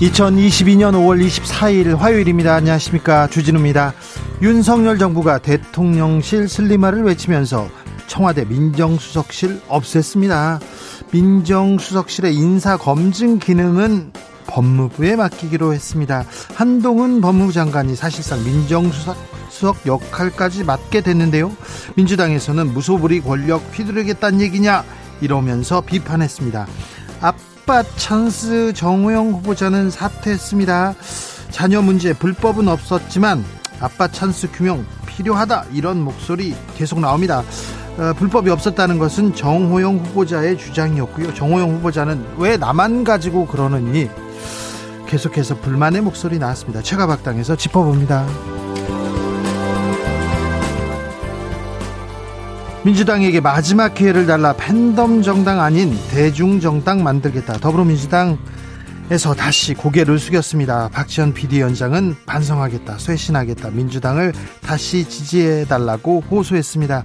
2022년 5월 24일 화요일입니다. 안녕하십니까. 주진우입니다. 윤석열 정부가 대통령실 슬리마를 외치면서 청와대 민정수석실 없앴습니다. 민정수석실의 인사검증 기능은 법무부에 맡기기로 했습니다. 한동훈 법무부 장관이 사실상 민정수석 수석 역할까지 맡게 됐는데요. 민주당에서는 무소불위 권력 휘두르겠다는 얘기냐 이러면서 비판했습니다. 아빠 찬스 정호영 후보자는 사퇴했습니다. 자녀 문제 불법은 없었지만 아빠 찬스 규명 필요하다 이런 목소리 계속 나옵니다. 어, 불법이 없었다는 것은 정호영 후보자의 주장이었고요. 정호영 후보자는 왜 나만 가지고 그러느니 계속해서 불만의 목소리 나왔습니다. 최가박당에서 짚어봅니다. 민주당에게 마지막 기회를 달라 팬덤 정당 아닌 대중 정당 만들겠다. 더불어민주당에서 다시 고개를 숙였습니다. 박지원 비대위원장은 반성하겠다, 쇄신하겠다, 민주당을 다시 지지해 달라고 호소했습니다.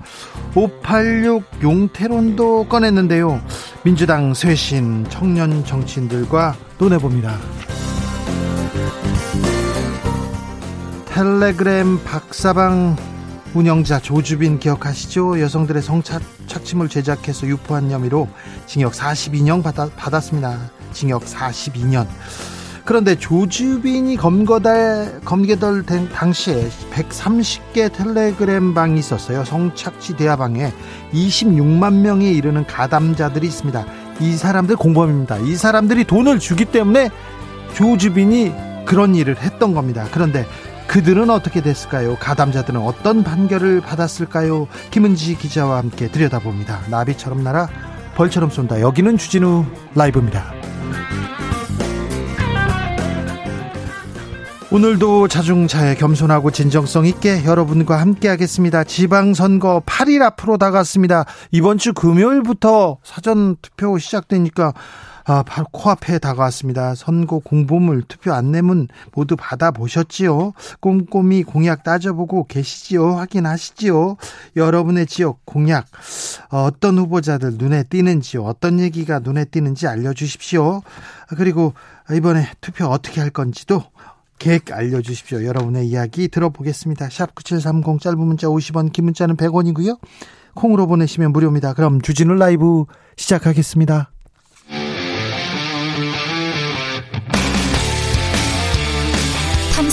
586 용태론도 꺼냈는데요. 민주당 쇄신 청년 정치인들과 논해봅니다. 텔레그램 박사방 운영자 조주빈 기억하시죠? 여성들의 성착취물 제작해서 유포한 혐의로 징역 42년 받았, 받았습니다. 징역 42년. 그런데 조주빈이 검거달, 검개덜 된 당시에 130개 텔레그램 방이 있었어요. 성착취 대화방에 26만 명에 이르는 가담자들이 있습니다. 이 사람들 공범입니다. 이 사람들이 돈을 주기 때문에 조주빈이 그런 일을 했던 겁니다. 그런데 그들은 어떻게 됐을까요? 가담자들은 어떤 판결을 받았을까요? 김은지 기자와 함께 들여다봅니다. 나비처럼 날아 벌처럼 쏜다. 여기는 주진우 라이브입니다. 오늘도 자중차에 겸손하고 진정성 있게 여러분과 함께 하겠습니다. 지방선거 8일 앞으로 다가왔습니다. 이번 주 금요일부터 사전투표 시작되니까 아, 바로 코앞에 다가왔습니다. 선거 공보물 투표 안내문 모두 받아보셨지요? 꼼꼼히 공약 따져보고 계시지요? 확인하시지요? 여러분의 지역 공약 어떤 후보자들 눈에 띄는지요? 어떤 얘기가 눈에 띄는지 알려주십시오. 그리고 이번에 투표 어떻게 할 건지도 계획 알려주십시오. 여러분의 이야기 들어보겠습니다. 샵 9730 짧은 문자 50원 긴 문자는 100원이고요. 콩으로 보내시면 무료입니다. 그럼 주진우 라이브 시작하겠습니다.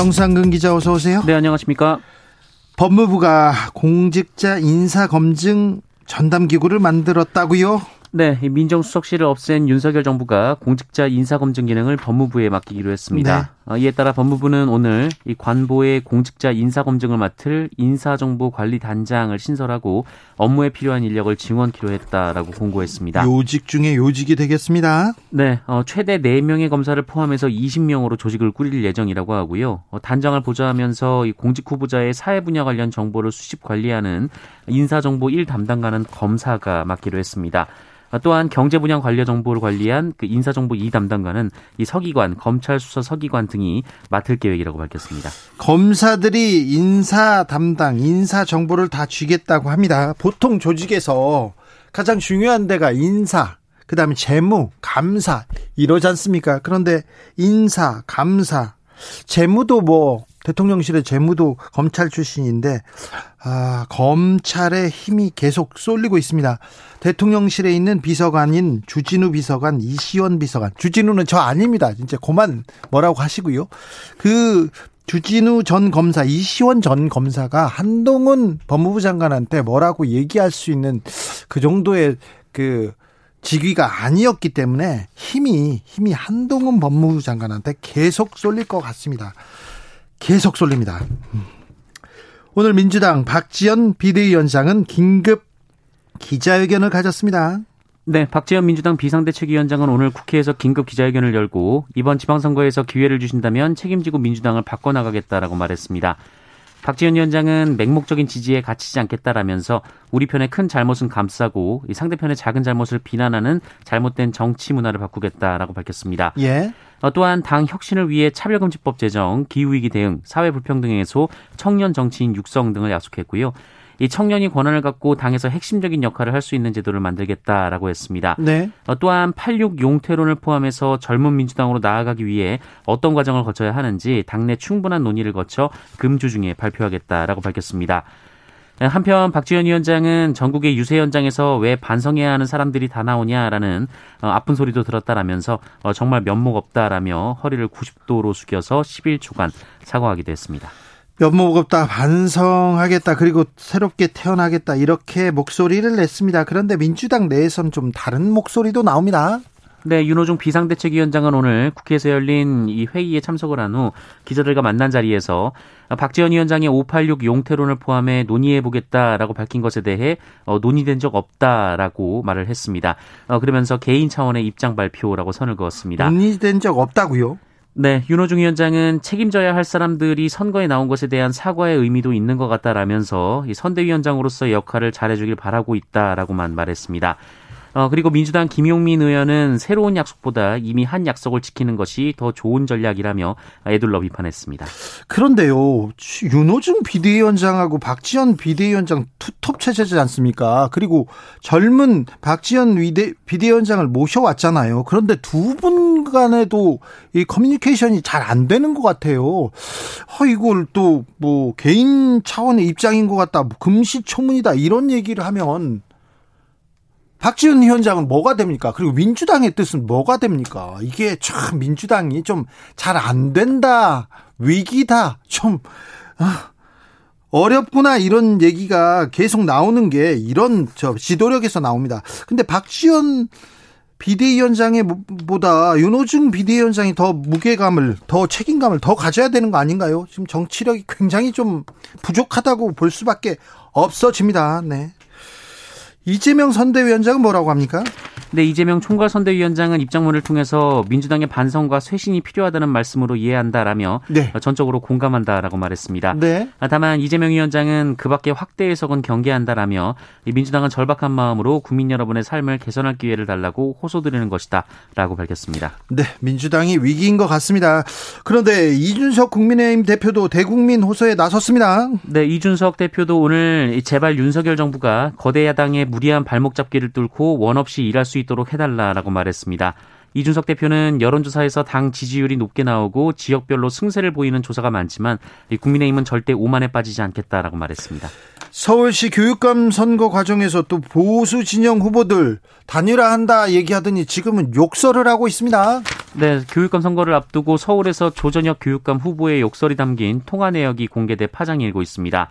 정상근 기자 어서 오세요. 네, 안녕하십니까? 법무부가 공직자 인사검증 전담기구를 만들었다고요? 네, 민정수석실을 없앤 윤석열 정부가 공직자 인사검증 기능을 법무부에 맡기기로 했습니다. 네. 어, 이에 따라 법무부는 오늘 이 관보의 공직자 인사 검증을 맡을 인사정보관리단장을 신설하고 업무에 필요한 인력을 증원키로 했다라고 공고했습니다. 요직 중에 요직이 되겠습니다. 네, 어, 최대 4명의 검사를 포함해서 20명으로 조직을 꾸릴 예정이라고 하고요. 어, 단장을 보좌하면서 이 공직 후보자의 사회 분야 관련 정보를 수집 관리하는 인사정보 1 담당관은 검사가 맡기로 했습니다. 또한 경제 분야 관련 정보를 관리한 그 인사정보 2 담당관은 이 서기관, 검찰 수사 서기관 등이 맡을 계획이라고 밝혔습니다. 검사들이 인사 담당, 인사 정보를 다 쥐겠다고 합니다. 보통 조직에서 가장 중요한 데가 인사, 그다음에 재무, 감사 이러지 않습니까? 그런데 인사, 감사 재무도 뭐 대통령실의 재무도 검찰 출신인데 아, 검찰의 힘이 계속 쏠리고 있습니다. 대통령실에 있는 비서관인 주진우 비서관, 이시원 비서관. 주진우는 저 아닙니다. 진짜 그만 뭐라고 하시고요. 그 주진우 전 검사, 이시원 전 검사가 한동훈 법무부 장관한테 뭐라고 얘기할 수 있는 그 정도의 그 직위가 아니었기 때문에 힘이 힘이 한동훈 법무부 장관한테 계속 쏠릴 것 같습니다. 계속 쏠립니다. 오늘 민주당 박지원 비대위원장은 긴급 기자회견을 가졌습니다. 네, 박지원 민주당 비상대책위원장은 오늘 국회에서 긴급 기자회견을 열고 이번 지방선거에서 기회를 주신다면 책임지고 민주당을 바꿔나가겠다라고 말했습니다. 박지원 위원장은 맹목적인 지지에 갇히지 않겠다라면서 우리 편의 큰 잘못은 감싸고 상대편의 작은 잘못을 비난하는 잘못된 정치 문화를 바꾸겠다라고 밝혔습니다. 예. 어, 또한 당 혁신을 위해 차별금지법 제정, 기후위기 대응, 사회불평등 해소, 청년 정치인 육성 등을 약속했고요. 이 청년이 권한을 갖고 당에서 핵심적인 역할을 할 수 있는 제도를 만들겠다라고 했습니다. 네. 어, 또한 86 용태론을 포함해서 젊은 민주당으로 나아가기 위해 어떤 과정을 거쳐야 하는지 당내 충분한 논의를 거쳐 금주 중에 발표하겠다라고 밝혔습니다. 한편 박지원 위원장은 전국의 유세 현장에서 왜 반성해야 하는 사람들이 다 나오냐라는 어, 아픈 소리도 들었다라면서 어, 정말 면목 없다라며 허리를 90도로 숙여서 11초간 사과하기도 했습니다. 면목 없다, 반성하겠다, 그리고 새롭게 태어나겠다, 이렇게 목소리를 냈습니다. 그런데 민주당 내에선 좀 다른 목소리도 나옵니다. 네, 윤호중 비상대책위원장은 오늘 국회에서 열린 이 회의에 참석을 한 후 기자들과 만난 자리에서 박지원 위원장의 586 용태론을 포함해 논의해 보겠다라고 밝힌 것에 대해 어, 논의된 적 없다라고 말을 했습니다. 어, 그러면서 개인 차원의 입장 발표라고 선을 그었습니다. 논의된 적 없다고요? 네, 윤호중 위원장은 책임져야 할 사람들이 선거에 나온 것에 대한 사과의 의미도 있는 것 같다라면서 선대위원장으로서 역할을 잘해주길 바라고 있다라고만 말했습니다. 어, 그리고 민주당 김용민 의원은 새로운 약속보다 이미 한 약속을 지키는 것이 더 좋은 전략이라며 애둘러 비판했습니다. 그런데요, 윤호중 비대위원장하고 박지원 비대위원장 투톱 체제지 않습니까? 그리고 젊은 박지원 위대, 비대위원장을 모셔왔잖아요. 그런데 두 분 간에도 이 커뮤니케이션이 잘 안 되는 것 같아요. 어, 이걸 또 뭐 개인 차원의 입장인 것 같다, 뭐 금시초문이다, 이런 얘기를 하면 박지원 위원장은 뭐가 됩니까? 그리고 민주당의 뜻은 뭐가 됩니까? 이게 참 민주당이 좀 잘 안 된다, 위기다, 좀, 아, 어렵구나, 이런 얘기가 계속 나오는 게 이런 저 지도력에서 나옵니다. 근데 박지원 비대위원장의 보다 윤호중 비대위원장이 더 무게감을, 더 책임감을 더 가져야 되는 거 아닌가요? 지금 정치력이 굉장히 좀 부족하다고 볼 수밖에 없어집니다. 네. 이재명 선대위원장은 뭐라고 합니까? 네, 이재명 총괄선대위원장은 입장문을 통해서 민주당의 반성과 쇄신이 필요하다는 말씀으로 이해한다라며 네. 전적으로 공감한다라고 말했습니다. 네. 다만 이재명 위원장은 그 밖에 확대 해석은 경계한다라며 민주당은 절박한 마음으로 국민 여러분의 삶을 개선할 기회를 달라고 호소드리는 것이다라고 밝혔습니다. 네, 민주당이 위기인 것 같습니다. 그런데 이준석 국민의힘 대표도 대국민 호소에 나섰습니다. 네, 이준석 대표도 오늘 제발 윤석열 정부가 거대 야당의 무 리한 발목 잡기를 뚫고 원 없이 일할 수 있도록 해달라라고 말했습니다. 이준석 대표는 여론조사에서 당 지지율이 높게 나오고 지역별로 승세를 보이는 조사가 많지만 국민의힘은 절대 오만에 빠지지 않겠다라고 말했습니다. 서울시 교육감 선거 과정에서 또 보수 진영 후보들 단일화한다 얘기하더니 지금은 욕설을 하고 있습니다. 네, 교육감 선거를 앞두고 서울에서 조전혁 교육감 후보의 욕설이 담긴 통화 내역이 공개돼 파장이 일고 있습니다.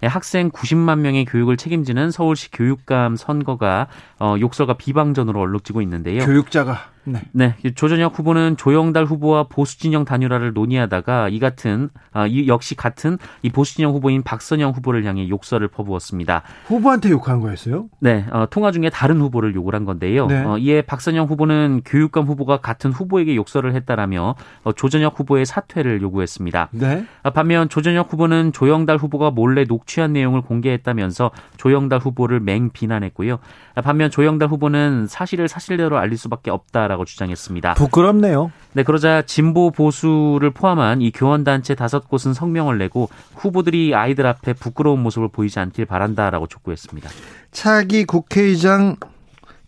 네, 학생 90만 명의 교육을 책임지는 서울시 교육감 선거가 어, 욕설과 비방전으로 얼룩지고 있는데요. 교육자가 네. 네. 조전혁 후보는 조영달 후보와 보수 진영 단일화를 논의하다가 이 같은 아, 이 역시 같은 이 보수 진영 후보인 박선영 후보를 향해 욕설을 퍼부었습니다. 후보한테 욕한 거였어요? 네. 어, 통화 중에 다른 후보를 욕을 한 건데요. 네. 어, 이에 박선영 후보는 교육감 후보가 같은 후보에게 욕설을 했다라며 어, 조전혁 후보의 사퇴를 요구했습니다. 네. 아, 반면 조전혁 후보는 조영달 후보가 몰래 녹취한 내용을 공개했다면서 조영달 후보를 맹 비난했고요. 아, 반면 조영달 후보는 사실을 사실대로 알릴 수밖에 없다라고 있다라고 주장했습니다. 부끄럽네요. 네, 그러자 진보 보수를 포함한 이 교원단체 다섯 곳은 성명을 내고 후보들이 아이들 앞에 부끄러운 모습을 보이지 않길 바란다라고 촉구했습니다. 차기 국회의장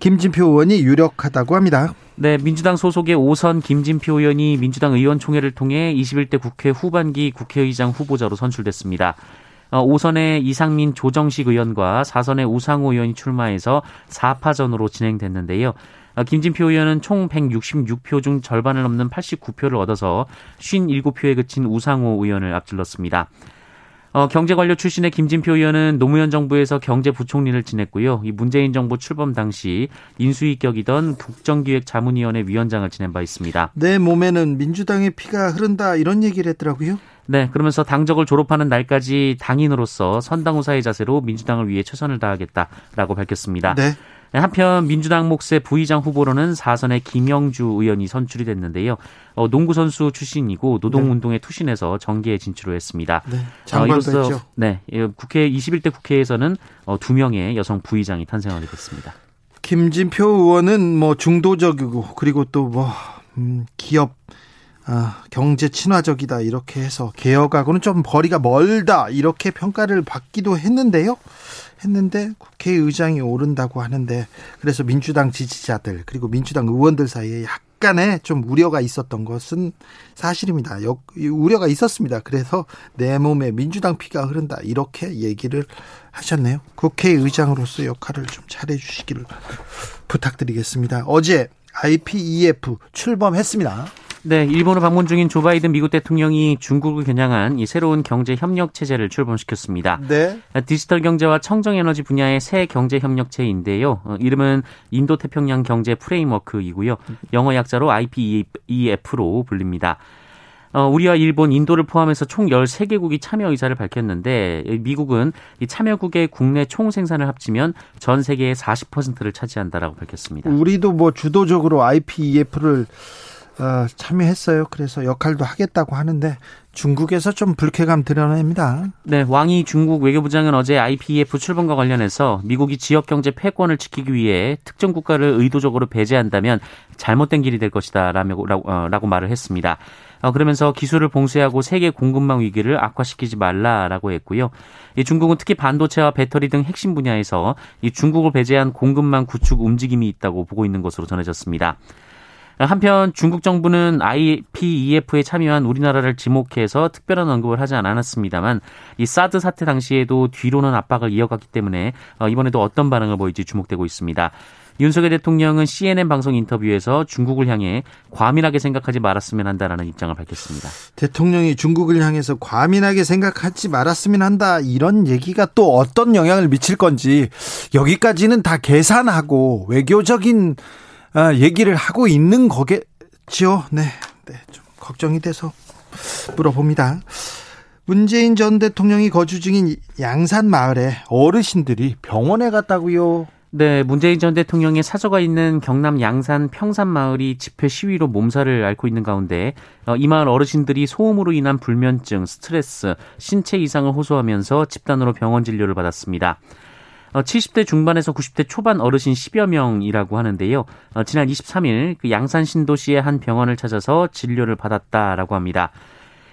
김진표 의원이 유력하다고 합니다. 네, 민주당 소속의 오선 김진표 의원이 민주당 의원총회를 통해 21대 국회 후반기 국회의장 후보자로 선출됐습니다. 어, 5선의 이상민 조정식 의원과 4선의 우상호 의원이 출마해서 4파전으로 진행됐는데요. 어, 김진표 의원은 총 166표 중 절반을 넘는 89표를 얻어서 57표에 그친 우상호 의원을 앞질렀습니다. 어, 경제관료 출신의 김진표 의원은 노무현 정부에서 경제부총리를 지냈고요. 이 문재인 정부 출범 당시 인수위격이던 국정기획자문위원회 위원장을 지낸 바 있습니다. 내 몸에는 민주당의 피가 흐른다 이런 얘기를 했더라고요. 네, 그러면서 당적을 졸업하는 날까지 당인으로서 선당후사의 자세로 민주당을 위해 최선을 다하겠다라고 밝혔습니다. 네. 네, 한편 민주당 몫의 부의장 후보로는 사선의 김영주 의원이 선출이 됐는데요. 어, 농구 선수 출신이고 노동운동에 네. 투신해서 정계에 진출을 했습니다. 네, 장관도 어, 했죠. 네, 국회 21대 국회에서는 어, 두 명의 여성 부의장이 탄생하게 됐습니다. 김진표 의원은 뭐 중도적이고 그리고 또뭐 음, 기업 아, 경제 친화적이다 이렇게 해서 개혁하고는 좀 거리가 멀다 이렇게 평가를 받기도 했는데요. 했는데 국회의장이 오른다고 하는데 그래서 민주당 지지자들 그리고 민주당 의원들 사이에 약간의 좀 우려가 있었던 것은 사실입니다. 역, 우려가 있었습니다. 그래서 내 몸에 민주당 피가 흐른다 이렇게 얘기를 하셨네요. 국회의장으로서 역할을 좀 잘해 주시기를 부탁드리겠습니다. 어제 IPEF 출범했습니다. 네, 일본을 방문 중인 조 바이든 미국 대통령이 중국을 겨냥한 이 새로운 경제 협력 체제를 출범시켰습니다. 네. 디지털 경제와 청정 에너지 분야의 새 경제 협력체인데요. 어, 이름은 인도 태평양 경제 프레임워크이고요. 영어 약자로 IPEF로 불립니다. 어, 우리와 일본, 인도를 포함해서 총 13개국이 참여 의사를 밝혔는데 미국은 이 참여국의 국내 총 생산을 합치면 전 세계의 40%를 차지한다라고 밝혔습니다. 우리도 뭐 주도적으로 IPEF를 어, 참여했어요. 그래서 역할도 하겠다고 하는데 중국에서 좀 불쾌감 드러냅니다. 네, 왕이 중국 외교부장은 어제 IPEF 출범과 관련해서 미국이 지역 경제 패권을 지키기 위해 특정 국가를 의도적으로 배제한다면 잘못된 길이 될 것이다 라고 어, 라고 말을 했습니다. 어, 그러면서 기술을 봉쇄하고 세계 공급망 위기를 악화시키지 말라라고 했고요. 이 중국은 특히 반도체와 배터리 등 핵심 분야에서 이 중국을 배제한 공급망 구축 움직임이 있다고 보고 있는 것으로 전해졌습니다. 한편 중국 정부는 IPEF에 참여한 우리나라를 지목해서 특별한 언급을 하지 않았습니다만 이 사드 사태 당시에도 뒤로는 압박을 이어갔기 때문에 어, 이번에도 어떤 반응을 보일지 주목되고 있습니다. 윤석열 대통령은 CNN 방송 인터뷰에서 중국을 향해 과민하게 생각하지 말았으면 한다라는 입장을 밝혔습니다. 대통령이 중국을 향해서 과민하게 생각하지 말았으면 한다 이런 얘기가 또 어떤 영향을 미칠 건지 여기까지는 다 계산하고 외교적인 아, 얘기를 하고 있는 거겠지요. 네, 네, 좀 걱정이 돼서 물어봅니다. 문재인 전 대통령이 거주 중인 양산 마을에 어르신들이 병원에 갔다고요. 네, 문재인 전 대통령의 사저가 있는 경남 양산 평산 마을이 집회 시위로 몸살을 앓고 있는 가운데 어, 이 마을 어르신들이 소음으로 인한 불면증, 스트레스, 신체 이상을 호소하면서 집단으로 병원 진료를 받았습니다. 70대 어, 중반에서 90대 초반 어르신 10여 명이라고 하는데요. 어, 지난 23일 그 양산 신도시의 한 병원을 찾아서 진료를 받았다라고 합니다.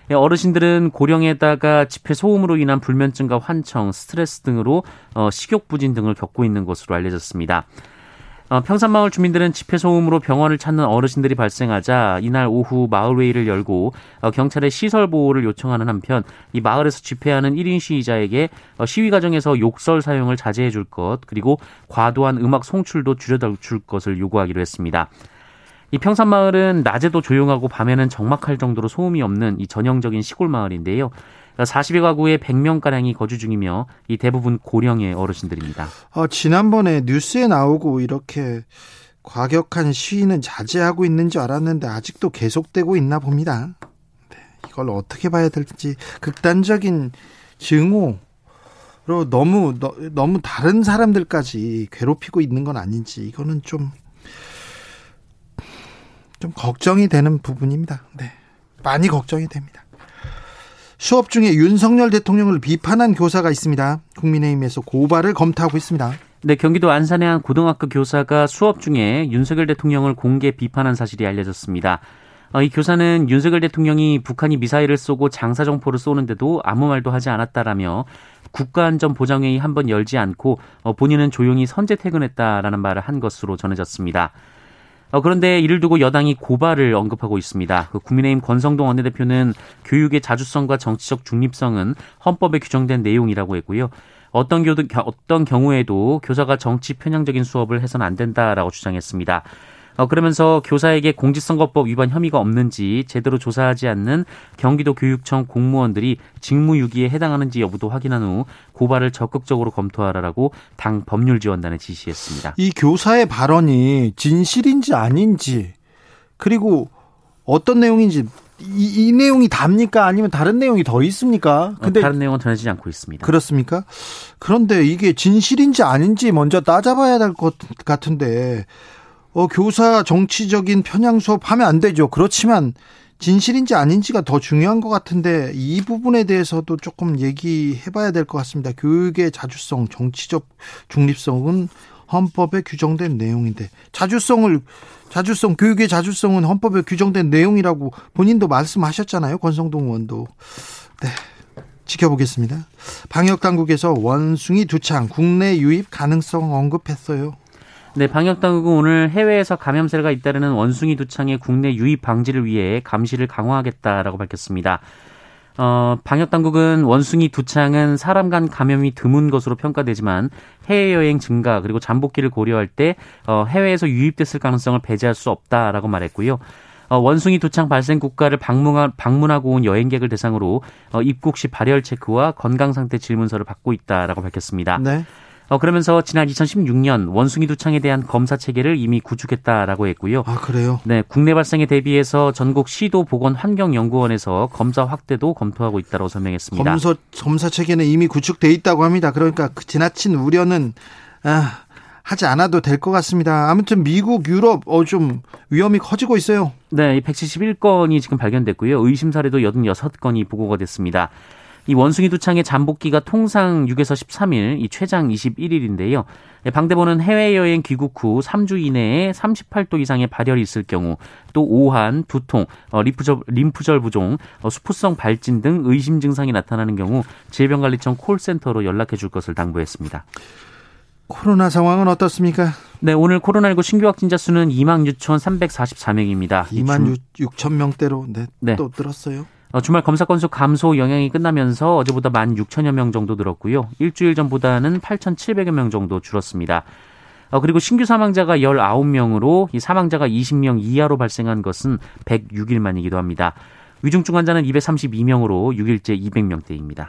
예, 어르신들은 고령에다가 집회 소음으로 인한 불면증과 환청, 스트레스 등으로 어, 식욕 부진 등을 겪고 있는 것으로 알려졌습니다. 어, 평산마을 주민들은 집회 소음으로 병원을 찾는 어르신들이 발생하자 이날 오후 마을회의를 열고 어, 경찰에 시설 보호를 요청하는 한편 이 마을에서 집회하는 1인 시위자에게 어, 시위 과정에서 욕설 사용을 자제해 줄 것 그리고 과도한 음악 송출도 줄여줄 것을 요구하기로 했습니다. 이 평산마을은 낮에도 조용하고 밤에는 적막할 정도로 소음이 없는 이 전형적인 시골 마을인데요. 40여 가구에 100명가량이 거주 중이며 이 대부분 고령의 어르신들입니다. 어, 지난번에 뉴스에 나오고 이렇게 과격한 시위는 자제하고 있는 줄 알았는데 아직도 계속되고 있나 봅니다. 네, 이걸 어떻게 봐야 될지 극단적인 증오 로 너무 너, 너무 다른 사람들까지 괴롭히고 있는 건 아닌지 이거는 좀좀 좀 걱정이 되는 부분입니다. 네. 많이 걱정이 됩니다. 수업 중에 윤석열 대통령을 비판한 교사가 있습니다. 국민의힘에서 고발을 검토하고 있습니다. 네, 경기도 안산의 한 고등학교 교사가 수업 중에 윤석열 대통령을 공개 비판한 사실이 알려졌습니다. 어, 이 교사는 윤석열 대통령이 북한이 미사일을 쏘고 장사정포를 쏘는데도 아무 말도 하지 않았다라며 국가안전보장회의 한 번 열지 않고 어, 본인은 조용히 선제 퇴근했다라는 말을 한 것으로 전해졌습니다. 어, 그런데 이를 두고 여당이 고발을 언급하고 있습니다. 그 국민의힘 권성동 원내대표는 교육의 자주성과 정치적 중립성은 헌법에 규정된 내용이라고 했고요. 어떤, 교, 어떤 경우에도 교사가 정치 편향적인 수업을 해서는 안 된다라고 주장했습니다. 어, 그러면서 교사에게 공직선거법 위반 혐의가 없는지 제대로 조사하지 않는 경기도 교육청 공무원들이 직무유기에 해당하는지 여부도 확인한 후 고발을 적극적으로 검토하라라고 당 법률지원단에 지시했습니다. 이 교사의 발언이 진실인지 아닌지 그리고 어떤 내용인지 이, 이, 내용이 답니까? 아니면 다른 내용이 더 있습니까? 어, 근데 다른 내용은 전해지지 않고 있습니다. 그렇습니까? 그런데 이게 진실인지 아닌지 먼저 따져봐야 될 것 같은데 어, 교사 정치적인 편향 수업 하면 안 되죠. 그렇지만 진실인지 아닌지가 더 중요한 것 같은데 이 부분에 대해서도 조금 얘기해 봐야 될 것 같습니다. 교육의 자주성, 정치적 중립성은 헌법에 규정된 내용인데 자주성을 자주성 교육의 자주성은 헌법에 규정된 내용이라고 본인도 말씀하셨잖아요. 권성동 의원도. 네. 지켜보겠습니다. 방역 당국에서 원숭이 두 창 국내 유입 가능성 언급했어요. 네, 방역 당국은 오늘 해외에서 감염세가 잇따르는 원숭이 두창의 국내 유입 방지를 위해 감시를 강화하겠다라고 밝혔습니다. 어, 방역 당국은 원숭이 두창은 사람 간 감염이 드문 것으로 평가되지만 해외 여행 증가 그리고 잠복기를 고려할 때 어, 해외에서 유입됐을 가능성을 배제할 수 없다라고 말했고요. 어, 원숭이 두창 발생 국가를 방문하, 방문하고 온 여행객을 대상으로 어, 입국 시 발열 체크와 건강 상태 질문서를 받고 있다라고 밝혔습니다. 네. 어, 그러면서 지난 2016년 원숭이 두창에 대한 검사 체계를 이미 구축했다라고 했고요. 아, 그래요? 네, 국내 발생에 대비해서 전국 시도 보건 환경연구원에서 검사 확대도 검토하고 있다고 설명했습니다. 검사, 검사 체계는 이미 구축돼 있다고 합니다. 그러니까 그 지나친 우려는 아, 하지 않아도 될 것 같습니다. 아무튼 미국, 유럽 어, 좀 위험이 커지고 있어요. 네, 171건이 지금 발견됐고요. 의심 사례도 86건이 보고가 됐습니다. 이 원숭이 두창의 잠복기가 통상 6에서 13일, 이 최장 21일인데요. 방대본은 해외여행 귀국 후 3주 이내에 38도 이상의 발열이 있을 경우, 또 오한, 두통, 어, 림프절, 림프절 부종, 어, 수포성 발진 등 의심 증상이 나타나는 경우 질병관리청 콜센터로 연락해 줄 것을 당부했습니다. 코로나 상황은 어떻습니까? 네, 오늘 코로나19 신규 확진자 수는 2만 6,344명입니다. 2만 6천 명대로 네, 네. 또 늘었어요. 어, 주말 검사 건수 감소 영향이 끝나면서 어제보다 1만 6천여 명 정도 늘었고요. 일주일 전보다는 8,700여 명 정도 줄었습니다. 어, 그리고 신규 사망자가 19명으로 이 사망자가 20명 이하로 발생한 것은 106일 만이기도 합니다. 위중증 환자는 232명으로 6일째 200명대입니다.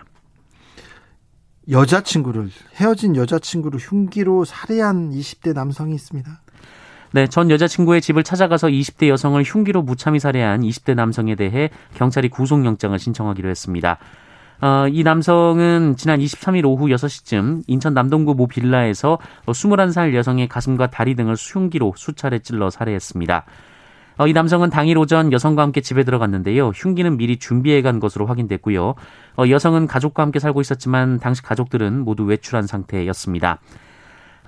여자친구를 헤어진 여자친구를 흉기로 살해한 20대 남성이 있습니다. 네, 전 여자친구의 집을 찾아가서 20대 여성을 흉기로 무참히 살해한 20대 남성에 대해 경찰이 구속영장을 신청하기로 했습니다. 어, 이 남성은 지난 23일 오후 6시쯤 인천 남동구 모 빌라에서 21살 여성의 가슴과 다리 등을 흉기로 수차례 찔러 살해했습니다. 어, 이 남성은 당일 오전 여성과 함께 집에 들어갔는데요. 흉기는 미리 준비해 간 것으로 확인됐고요. 어, 여성은 가족과 함께 살고 있었지만 당시 가족들은 모두 외출한 상태였습니다.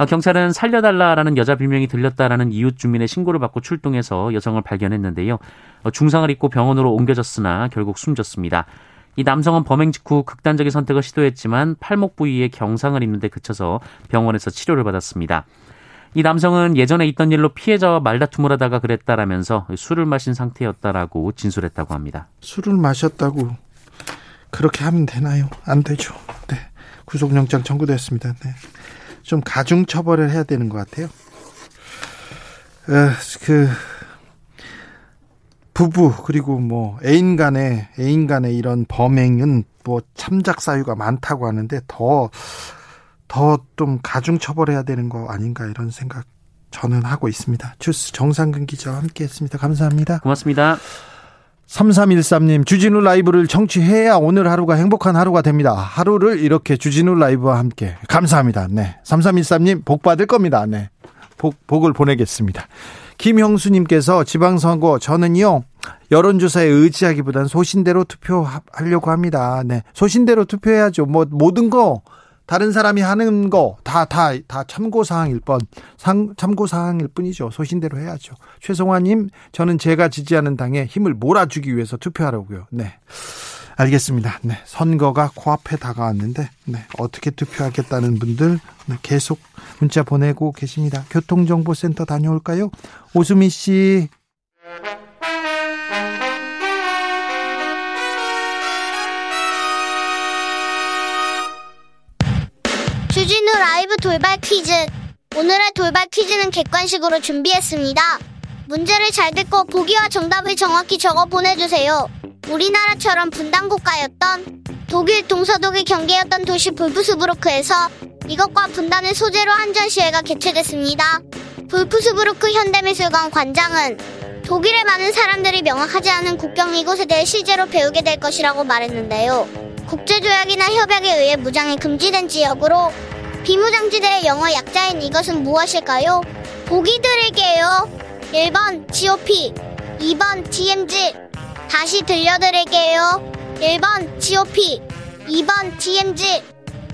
어, 경찰은 살려달라라는 여자 비명이 들렸다라는 이웃 주민의 신고를 받고 출동해서 여성을 발견했는데요. 어, 중상을 입고 병원으로 옮겨졌으나 결국 숨졌습니다. 이 남성은 범행 직후 극단적인 선택을 시도했지만 팔목 부위에 경상을 입는 데 그쳐서 병원에서 치료를 받았습니다. 이 남성은 예전에 있던 일로 피해자와 말다툼을 하다가 그랬다라면서 술을 마신 상태였다라고 진술했다고 합니다. 술을 마셨다고 그렇게 하면 되나요? 안 되죠. 네. 구속영장 청구됐습니다. 네. 좀 가중 처벌을 해야 되는 것 같아요. 어, 그 부부 그리고 뭐 애인 간의 애인 간의 이런 범행은 뭐 참작 사유가 많다고 하는데 더 더 좀 가중 처벌해야 되는 거 아닌가 이런 생각 저는 하고 있습니다. 주스 정상근 기자와 함께했습니다. 감사합니다. 고맙습니다. 3313님, 주진우 라이브를 청취해야 오늘 하루가 행복한 하루가 됩니다. 하루를 이렇게 주진우 라이브와 함께. 감사합니다. 네. 3313님, 복 받을 겁니다. 네. 복, 복을 보내겠습니다. 김형수님께서 지방선거, 저는요, 여론조사에 의지하기보단 소신대로 투표하려고 합니다. 네. 소신대로 투표해야죠. 뭐, 모든 거, 다른 사람이 하는 거 다 다 다 참고 사항일 뻔 상, 참고 사항일 뿐이죠. 소신대로 해야죠. 최송화님 저는 제가 지지하는 당에 힘을 몰아주기 위해서 투표하려고요. 네. 알겠습니다. 네, 선거가 코앞에 다가왔는데 네, 어떻게 투표하겠다는 분들 네, 계속 문자 보내고 계십니다. 교통정보센터 다녀올까요? 오수미 씨. 주진우 라이브 돌발 퀴즈. 오늘의 돌발 퀴즈는 객관식으로 준비했습니다. 문제를 잘 듣고 보기와 정답을 정확히 적어 보내주세요. 우리나라처럼 분단 국가였던 독일 동서독일 경계였던 도시 볼프스부르크에서 이것과 분단을 소재로 한 전시회가 개최됐습니다. 볼프스부르크 현대미술관 관장은 독일의 많은 사람들이 명확하지 않은 국경 이곳에 대해 실제로 배우게 될 것이라고 말했는데요. 국제조약이나 협약에 의해 무장이 금지된 지역으로 비무장지대의 영어 약자인 이것은 무엇일까요? 보기 드릴게요. 1번 GOP, 2번 DMZ. 다시 들려드릴게요. 1번 GOP, 2번 DMZ.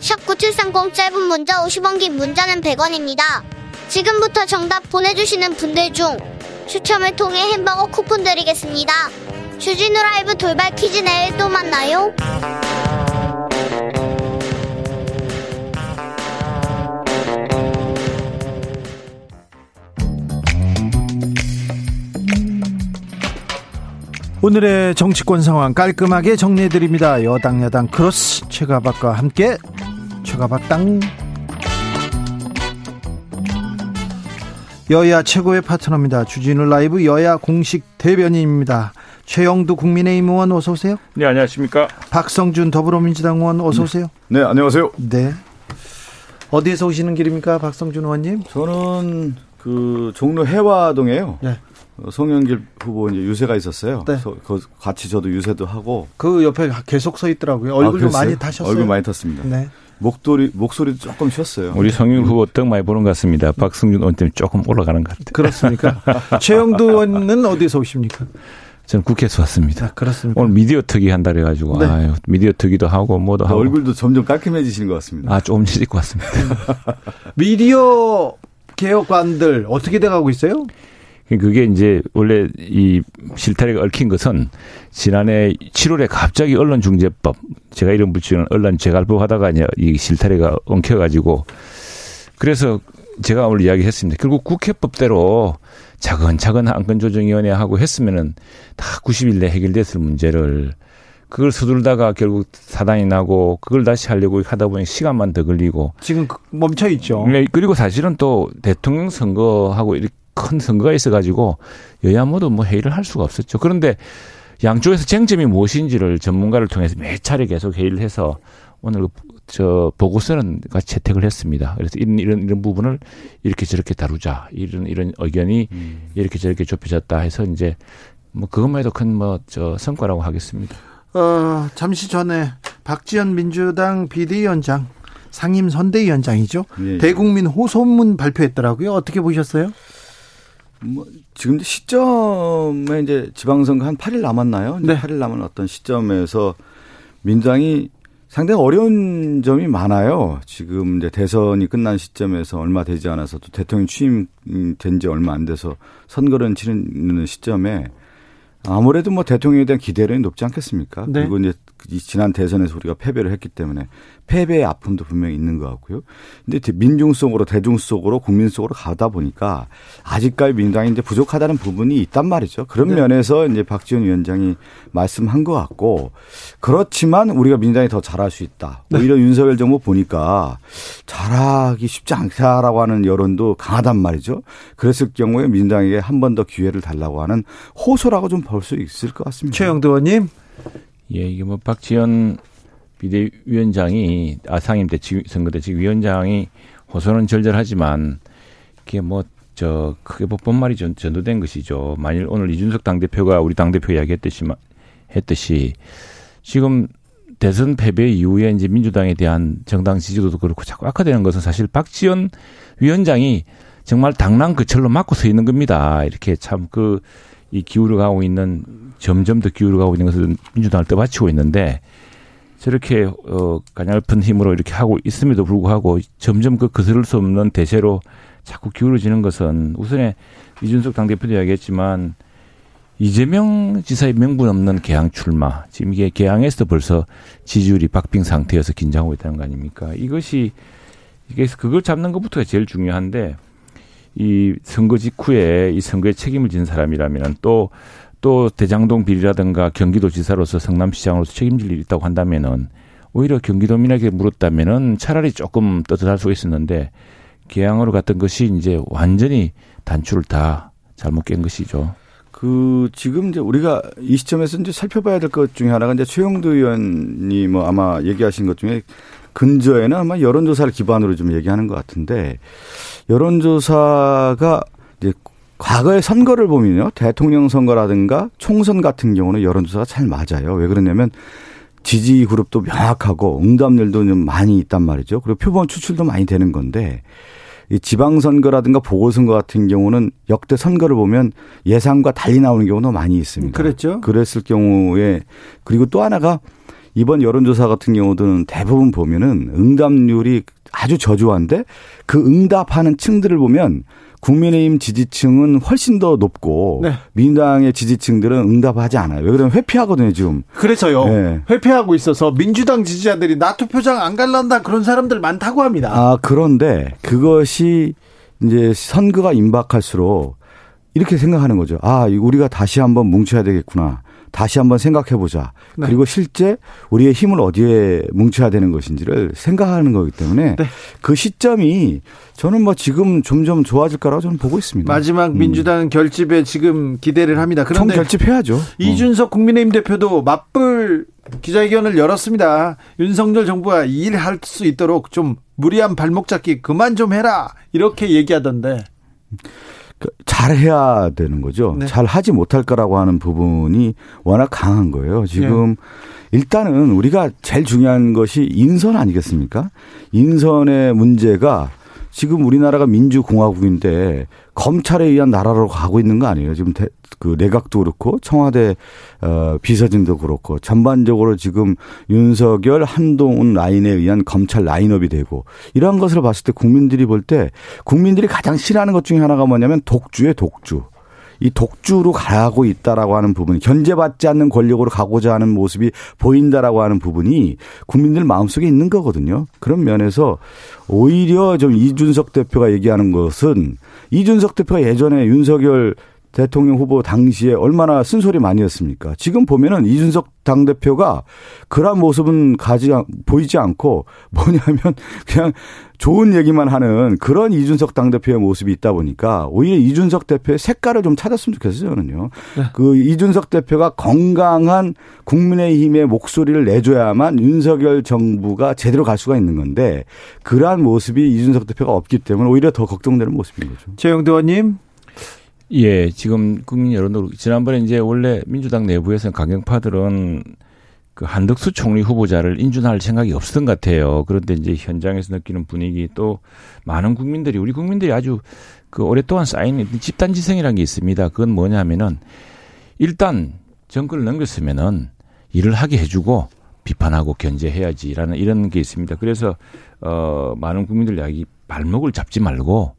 샵9730 짧은 문자 50원 긴 문자는 100원입니다. 지금부터 정답 보내주시는 분들 중 추첨을 통해 햄버거 쿠폰 드리겠습니다. 주진우 라이브 돌발 퀴즈 내일 또 만나요. 오늘의 정치권 상황 깔끔하게 정리해드립니다. 여당 야당 크로스 최가박과 함께 최가박당 여야 최고의 파트너입니다. 주진우 라이브 여야 공식 대변인입니다. 최형두 국민의힘 의원 어서 오세요. 네, 안녕하십니까? 박성준 더불어민주당 의원 어서 오세요. 네, 안녕하세요. 네. 어디에서 오시는 길입니까, 박성준 의원님? 저는 그 종로 해화동에요. 네. 어, 송영길 후보 이제 유세가 있었어요. 네. 서- 그 같이 저도 유세도 하고 그 옆에 계속 서 있더라고요. 얼굴도 아? 많이 타셨어요. 얼굴 많이 탔습니다. 네. 목도리 목소리도 조금 쉬었어요. 우리 성윤 후보 떡 많이 보는 것 같습니다. 박승준 때문에 조금 올라가는 것 같아요. 그렇습니까? 최영두 의원은 어디서 오십니까? 저는 국회에서 왔습니다. 아, 그렇습니까? 오늘 미디어 특위 한다 그래가지고 네. 아유 미디어 특위도 하고 뭐도 하고 얼굴도 점점 깔끔해지시는 것 같습니다. 아 조금 찍고 왔습니다. 미디어 개혁안들 어떻게 돼가고 있어요? 그게 이제 원래 이 실타래가 얽힌 것은 지난해 7월에 갑자기 언론중재법 제가 이름 붙이는 언론재갈법 하다가 이제 이 실타래가 엉켜가지고 그래서 제가 오늘 이야기했습니다. 결국 국회법대로 차근차근 안건조정위원회 하고 했으면은 다 90일 내에 해결됐을 문제를 그걸 서둘다가 결국 사단이 나고 그걸 다시 하려고 하다 보니 시간만 더 걸리고 지금 그- 멈춰 있죠. 네, 그리고 사실은 또 대통령 선거하고 이렇게 큰 선거가 있어가지고 여야 모두 뭐 회의를 할 수가 없었죠. 그런데 양쪽에서 쟁점이 무엇인지를 전문가를 통해서 몇 차례 계속 회의를 해서 오늘 그저 보고서는 같이 채택을 했습니다. 그래서 이런 이런 이런 부분을 이렇게 저렇게 다루자 이런 이런 의견이 이렇게 저렇게 좁혀졌다 해서 이제 뭐 그것만 해도 큰 뭐 저 성과라고 하겠습니다. 어, 잠시 전에 박지원 민주당 비대위원장 상임 선대위원장이죠. 예. 대국민 호소문 발표했더라고요. 어떻게 보셨어요? 뭐 지금 시점에 이제 지방선거 한 8일 남았나요? 네. 8일 남은 어떤 시점에서 민주당이 상당히 어려운 점이 많아요. 지금 이제 대선이 끝난 시점에서 얼마 되지 않아서 또 대통령 취임된 지 얼마 안 돼서 선거를 치르는 시점에 아무래도 뭐 대통령에 대한 기대력이 높지 않겠습니까? 네. 그리고 이제 이 지난 대선에서 우리가 패배를 했기 때문에 패배의 아픔도 분명히 있는 것 같고요. 근데 민중 속으로 대중 속으로 국민 속으로 가다 보니까 아직까지 민주당이 이제 부족하다는 부분이 있단 말이죠. 그런 네. 면에서 이제 박지원 위원장이 말씀한 것 같고 그렇지만 우리가 민주당이 더 잘할 수 있다. 네. 오히려 윤석열 정부 보니까 잘하기 쉽지 않다라고 하는 여론도 강하단 말이죠. 그랬을 경우에 민주당에게 한 번 더 기회를 달라고 하는 호소라고 좀 볼 수 있을 것 같습니다. 최영두 의원님. 예, 이게 뭐 박지원 비대위원장이 아 상임 때 지- 선거 때 지금 위원장이 호소는 절절하지만 이게 뭐 저 크게 뭐 본말이 전, 전도된 것이죠. 만일 오늘 이준석 당대표가 우리 당대표 이야기했듯이 마- 했듯이 지금 대선 패배 이후에 이제 민주당에 대한 정당 지지도도 그렇고 자꾸 악화되는 것은 사실 박지원 위원장이 정말 당랑 그철로 맞고 서 있는 겁니다. 이렇게 참 그 이 기울어 가고 있는 점점 더 기울어 가고 있는 것을 민주당을 떠받치고 있는데 저렇게 어 가냘픈 힘으로 이렇게 하고 있음에도 불구하고 점점 그 거스를 수 없는 대세로 자꾸 기울어지는 것은 우선에 이준석 당대표도 이야기했지만 이재명 지사의 명분 없는 개항 출마. 지금 이게 개항에서도 벌써 지지율이 박빙 상태여서 긴장하고 있다는 거 아닙니까? 이것이 이게 그걸 잡는 것부터가 제일 중요한데 이 선거 직후에 이 선거에 책임을 지는 사람이라면 또 또 대장동 비리라든가 경기도지사로서 성남시장으로서 책임질 일이 있다고 한다면은 오히려 경기도민에게 물었다면은 차라리 조금 떳떳할 수 있었는데 개항으로 갔던 것이 이제 완전히 단추를 다 잘못 깬 것이죠. 그 지금 이제 우리가 이 시점에서 이제 살펴봐야 될 것 중에 하나가 이제 최영도 의원이 뭐 아마 얘기하신 것 중에 근저에는 아마 여론조사를 기반으로 좀 얘기하는 것 같은데 여론조사가 이제 과거의 선거를 보면요 대통령 선거라든가 총선 같은 경우는 여론조사가 잘 맞아요. 왜 그러냐면 지지 그룹도 명확하고 응답률도 좀 많이 있단 말이죠. 그리고 표본 추출도 많이 되는 건데 이 지방선거라든가 보궐선거 같은 경우는 역대 선거를 보면 예상과 달리 나오는 경우도 많이 있습니다. 그랬죠. 그랬을 경우에 그리고 또 하나가 이번 여론조사 같은 경우는 대부분 보면은 응답률이 아주 저조한데 그 응답하는 층들을 보면 국민의힘 지지층은 훨씬 더 높고 네. 민주당의 지지층들은 응답하지 않아요. 왜 그러면 회피하거든요, 지금. 그래서요. 네. 회피하고 있어서 민주당 지지자들이 나 투표장 안 갈란다 그런 사람들 많다고 합니다. 아, 그런데 그것이 이제 선거가 임박할수록 이렇게 생각하는 거죠. 아, 우리가 다시 한번 뭉쳐야 되겠구나. 다시 한번 생각해 보자. 네. 그리고 실제 우리의 힘을 어디에 뭉쳐야 되는 것인지를 생각하는 거기 때문에 네. 그 시점이 저는 뭐 지금 점점 좋아질 거라고 저는 보고 있습니다. 마지막 음. 민주당 결집에 지금 기대를 합니다. 총 그런데 결집해야죠. 어. 이준석 국민의힘 대표도 맞불 기자회견을 열었습니다. 윤석열 정부가 일할 수 있도록 좀 무리한 발목 잡기 그만 좀 해라 이렇게 얘기하던데 그 잘해야 되는 거죠. 네. 잘 하지 못할 거라고 하는 부분이 워낙 강한 거예요. 지금 네. 일단은 우리가 제일 중요한 것이 인선 아니겠습니까? 인선의 문제가 지금 우리나라가 민주공화국인데 검찰에 의한 나라로 가고 있는 거 아니에요. 지금 대, 그 내각도 그렇고 청와대 어, 비서진도 그렇고 전반적으로 지금 윤석열 한동훈 라인에 의한 검찰 라인업이 되고 이러한 것을 봤을 때 국민들이 볼 때 국민들이 가장 싫어하는 것 중에 하나가 뭐냐면 독주의 독주. 이 독주로 가고 있다라고 하는 부분, 견제받지 않는 권력으로 가고자 하는 모습이 보인다라고 하는 부분이 국민들 마음속에 있는 거거든요. 그런 면에서 오히려 좀 이준석 대표가 얘기하는 것은 이준석 대표가 예전에 윤석열 대통령 후보 당시에 얼마나 쓴소리 많이 했습니까? 지금 보면은 이준석 당대표가 그런 모습은 가지, 않- 보이지 않고 뭐냐면 그냥 좋은 얘기만 하는 그런 이준석 당대표의 모습이 있다 보니까 오히려 이준석 대표의 색깔을 좀 찾았으면 좋겠어요, 저는요. 그 이준석 대표가 건강한 국민의힘의 목소리를 내줘야만 윤석열 정부가 제대로 갈 수가 있는 건데 그러한 모습이 이준석 대표가 없기 때문에 오히려 더 걱정되는 모습인 거죠. 최영도 의원님 예, 지금 국민 여론으로 지난번에 이제 원래 민주당 내부에서는 강경파들은 그 한덕수 총리 후보자를 인준할 생각이 없었던 것 같아요. 그런데 이제 현장에서 느끼는 분위기 또 많은 국민들이 우리 국민들이 아주 그 오랫동안 쌓인 집단 지성이라는 게 있습니다. 그건 뭐냐면은 일단 정권을 넘겼으면은 일을 하게 해주고 비판하고 견제해야지라는 이런 게 있습니다. 그래서 어 많은 국민들 이야기 발목을 잡지 말고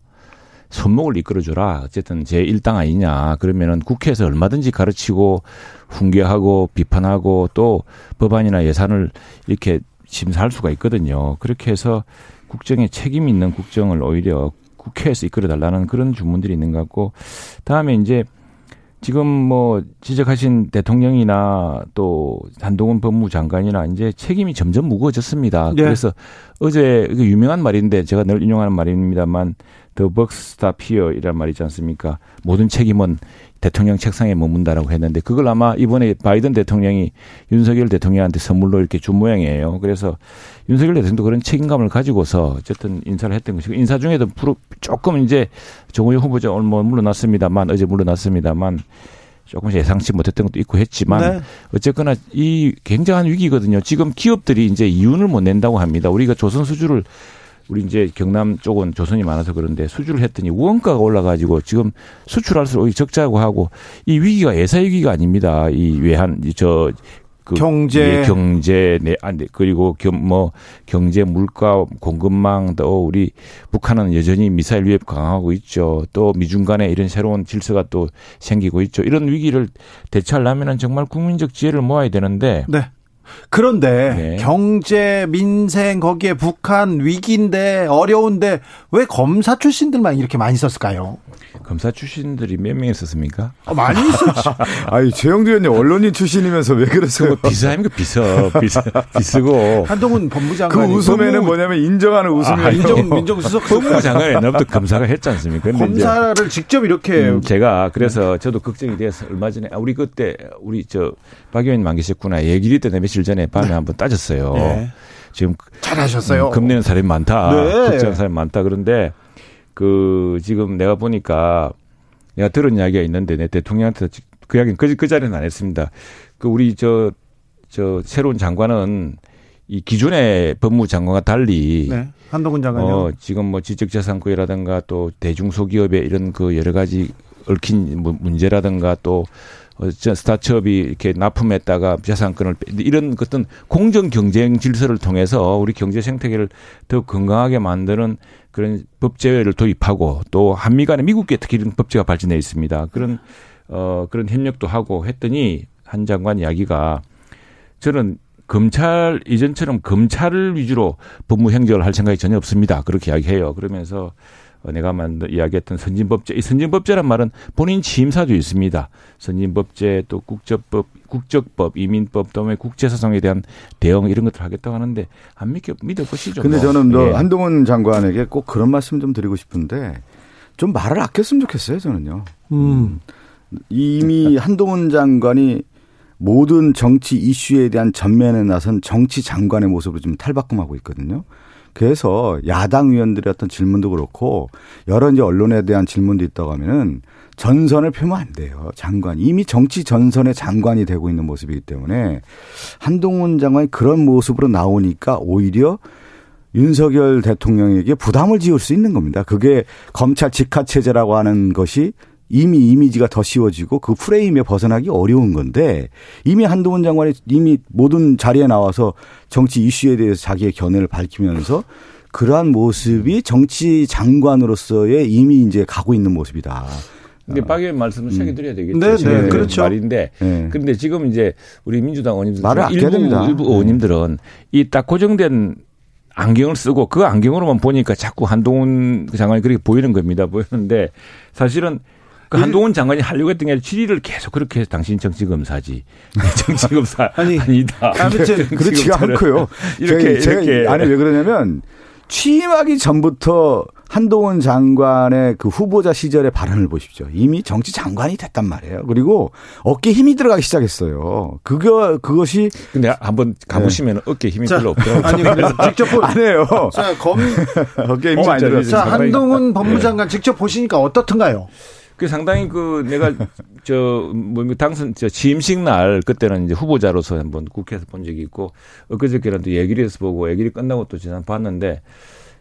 손목을 이끌어줘라. 어쨌든 제 일당 아니냐. 그러면은 국회에서 얼마든지 가르치고 훈계하고 비판하고 또 법안이나 예산을 이렇게 심사할 수가 있거든요. 그렇게 해서 국정에 책임 있는 국정을 오히려 국회에서 이끌어달라는 그런 주문들이 있는 것 같고 다음에 이제 지금 뭐 지적하신 대통령이나 또 한동훈 법무장관이나 이제 책임이 점점 무거워졌습니다. 네. 그래서 어제 그 유명한 말인데 제가 늘 인용하는 말입니다만 The buck stop here이란 말이지 않습니까? 모든 책임은 대통령 책상에 머문다라고 했는데 그걸 아마 이번에 바이든 대통령이 윤석열 대통령한테 선물로 이렇게 준 모양이에요. 그래서 윤석열 대통령도 그런 책임감을 가지고서 어쨌든 인사를 했던 것이고 인사 중에도 조금 이제 정호영 후보자 오늘 뭐 물러났습니다만 어제 물러났습니다만 조금씩 예상치 못했던 것도 있고 했지만 네. 어쨌거나 이 굉장한 위기거든요. 지금 기업들이 이제 이윤을 못 낸다고 합니다. 우리가 조선 수주를 우리 이제 경남 쪽은 조선이 많아서 그런데 수주를 했더니 원가가 올라가지고 지금 수출할수록 오히려 적자고 하고 이 위기가 예사 위기가 아닙니다. 이 외환 저 그 경제. 예, 경제 네, 아, 네, 그리고 겸, 뭐 경제 물가 공급망 또 우리 북한은 여전히 미사일 위협 강화하고 있죠. 또 미중 간에 이런 새로운 질서가 또 생기고 있죠. 이런 위기를 대처하려면은 정말 국민적 지혜를 모아야 되는데 네. 그런데 네. 경제, 민생 거기에 북한 위기인데 어려운데 왜 검사 출신들만 이렇게 많이 썼을까요? 검사 출신들이 몇 명 있었습니까? 어, 많이 있었지. 아니 최영두 의원님 언론인 출신이면서 왜 그러세요? 그거 비서 비서 비서 비서고 한동훈 그 법무장관이 웃음에는 법무- 뭐냐면 인정하는 웃음이에요. 아, 민정 민정수석 법무부 장관이 옛날부터 검사가 했지 않습니까? 이제 검사를 직접 이렇게 음, 제가 그래서 저도 걱정이 돼서 얼마 전에 아, 우리 그때 우리 저 박 의원님 안 계셨구나 얘기를 때문에 며칠 전에 밤에 한번 따졌어요. 네. 지금 잘하셨어요. 음, 겁내는 사람이 많다. 네. 걱정하는 사람이 많다. 그런데 그 지금 내가 보니까 내가 들은 이야기가 있는데 내 대통령한테 그 이야기는 그, 그 자리는 안 했습니다. 그 우리 저, 저 새로운 장관은 이 기존의 법무장관과 달리 네. 한동훈 장관요. 어, 지금 뭐 지적재산권이라든가 또 대중소기업의 이런 그 여러 가지 얽힌 무- 문제라든가 또 스타트업이 이렇게 납품했다가 재산권을 빼- 이런 어떤 공정 경쟁 질서를 통해서 우리 경제 생태계를 더 건강하게 만드는 그런 법제를 도입하고 또 한미 간에 미국계 특히 이런 법제가 발전해 있습니다. 그런 어 그런 협력도 하고 했더니 한 장관 이야기가 저는 검찰 이전처럼 검찰을 위주로 법무 행정을 할 생각이 전혀 없습니다. 그렇게 이야기해요. 그러면서 어, 내가 만든 이야기했던 선진법제, 이 선진법제란 말은 본인 취임사도 있습니다. 선진법제 또 국적법, 국적법, 이민법, 또는 국제사상에 대한 대응 이런 것들 하겠다고 하는데 안 믿겨 믿어 보시죠. 근데 뭐. 저는 너 예. 한동훈 장관에게 꼭 그런 말씀 좀 드리고 싶은데 좀 말을 아꼈으면 좋겠어요, 저는요. 음. 이미 한동훈 장관이 모든 정치 이슈에 대한 전면에 나선 정치 장관의 모습으로 좀 탈바꿈하고 있거든요. 그래서 야당 의원들의 어떤 질문도 그렇고 여러 이제 언론에 대한 질문도 있다고 하면은 전선을 펴면 안 돼요. 장관. 이미 정치 전선의 장관이 되고 있는 모습이기 때문에 한동훈 장관이 그런 모습으로 나오니까 오히려 윤석열 대통령에게 부담을 지을 수 있는 겁니다. 그게 검찰 직화 체제라고 하는 것이 이미 이미지가 더 씌워지고 그 프레임에 벗어나기 어려운 건데 이미 한동훈 장관이 이미 모든 자리에 나와서 정치 이슈에 대해서 자기의 견해를 밝히면서 그러한 모습이 정치 장관으로서의 이미 이제 가고 있는 모습이다. 근데 박 의원 말씀을 새겨드려야 되겠죠. 네, 네, 그렇죠. 말인데 네. 그런데 지금 이제 우리 민주당 의원님들 말을 일부 됩니다. 일부 네. 의원님들은 이 딱 고정된 안경을 쓰고 그 안경으로만 보니까 자꾸 한동훈 장관이 그렇게 보이는 겁니다. 보이는데 사실은 그 한동훈 장관이 하려고 했던 게 아니라 질의를 계속 그렇게 해서 당신 정치검사지. 정치검사 아니, 아니, 니다 아무튼 그렇지가 않고요. 이렇게 제가 이렇게 아니 왜 그러냐면 취임하기 전부터 한동훈 장관의 그 후보자 시절의 발언을 보십시오. 이미 정치 장관이 됐단 말이에요. 그리고 어깨에 힘이 들어가기 시작했어요. 그거 그것이 근데 한번 가보시면 어깨 힘이 자, 별로 없더라고요. 아니 근데 직접 보, 안 해요. 자, 검, 어깨에 힘이 어, 많이 진짜 들어가요. 자, 한동훈 법무장관 직접 보시니까 어떻든가요? 그 상당히 그 내가 저 뭐 당선 저 취임식 날 그때는 이제 후보자로서 한번 국회에서 본 적이 있고 엊그저께는 또 얘기를 해서 보고 얘기를 끝나고 또 지난 봤는데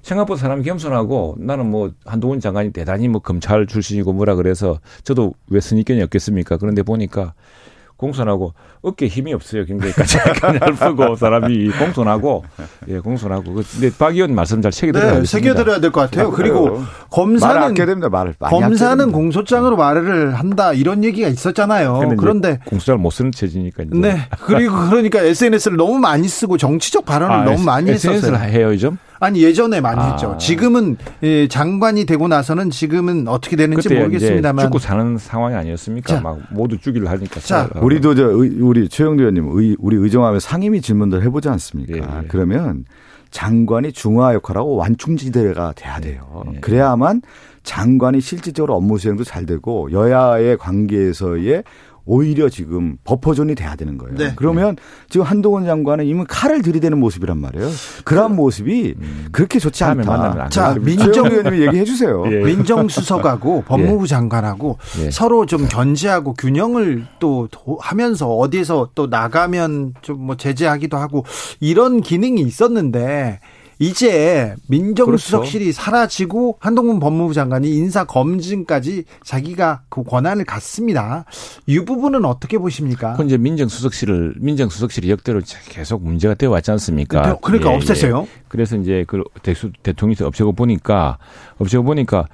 생각보다 사람이 겸손하고 나는 뭐 한동훈 장관이 대단히 뭐 검찰 출신이고 뭐라 그래서 저도 왜 선입견이 없겠습니까? 그런데 보니까 공손하고 어깨에 힘이 없어요. 굉장히 까칠하고 사람이 공손하고 예 공손하고 그- 근데 박 의원 말씀 잘 새겨들어야 네, 새겨드려야 될 것 같아요. 그리고 말을 검사는 됩니다. 말을 검사는 됩니다. 공소장으로 말을 한다 이런 얘기가 있었잖아요. 그런데 공소장을 못 쓰는 체제니까 이제 네 그리고 그러니까 SNS를 너무 많이 쓰고 정치적 발언을 아, 너무 많이 SNS를 했었어요. 해요 요즘? 아니 예전에 많이 아. 했죠. 지금은 예, 장관이 되고 나서는 지금은 어떻게 되는지 모르겠습니다만 죽고 사는 상황이 아니었습니까? 자. 막 모두 죽이려 하니까. 자, 살- 우리도 저 의- 우리 최영두 의원님 의- 우리 의정하면 상임위 질문들 해보지 않습니까? 예, 예. 그러면 장관이 중화 역할하고 완충지대가 돼야 돼요. 예. 그래야만 장관이 실질적으로 업무 수행도 잘 되고 여야의 관계에서의 오히려 지금 버퍼존이 돼야 되는 거예요. 네. 그러면 지금 한동훈 장관은 이미 칼을 들이대는 모습이란 말이에요. 그러한 모습이 그렇게 좋지 않다. 자? 민정- 의원님이 얘기해 주세요. 예. 민정수석하고 법무부 장관하고 예. 서로 좀 견제하고 균형을 또 도- 하면서 어디에서 또 나가면 좀 뭐 제재하기도 하고 이런 기능이 있었는데 이제 민정수석실이 그렇죠. 사라지고 한동훈 법무부 장관이 인사 검증까지 자기가 그 권한을 갖습니다. 이 부분은 어떻게 보십니까? 그 이제 민정수석실을 민정수석실이 역대로 계속 문제가 되어 왔지 않습니까? 그러니까 예, 없앴어요. 예. 그래서 이제 그 대통령이 없애고 보니까 없애고 보니까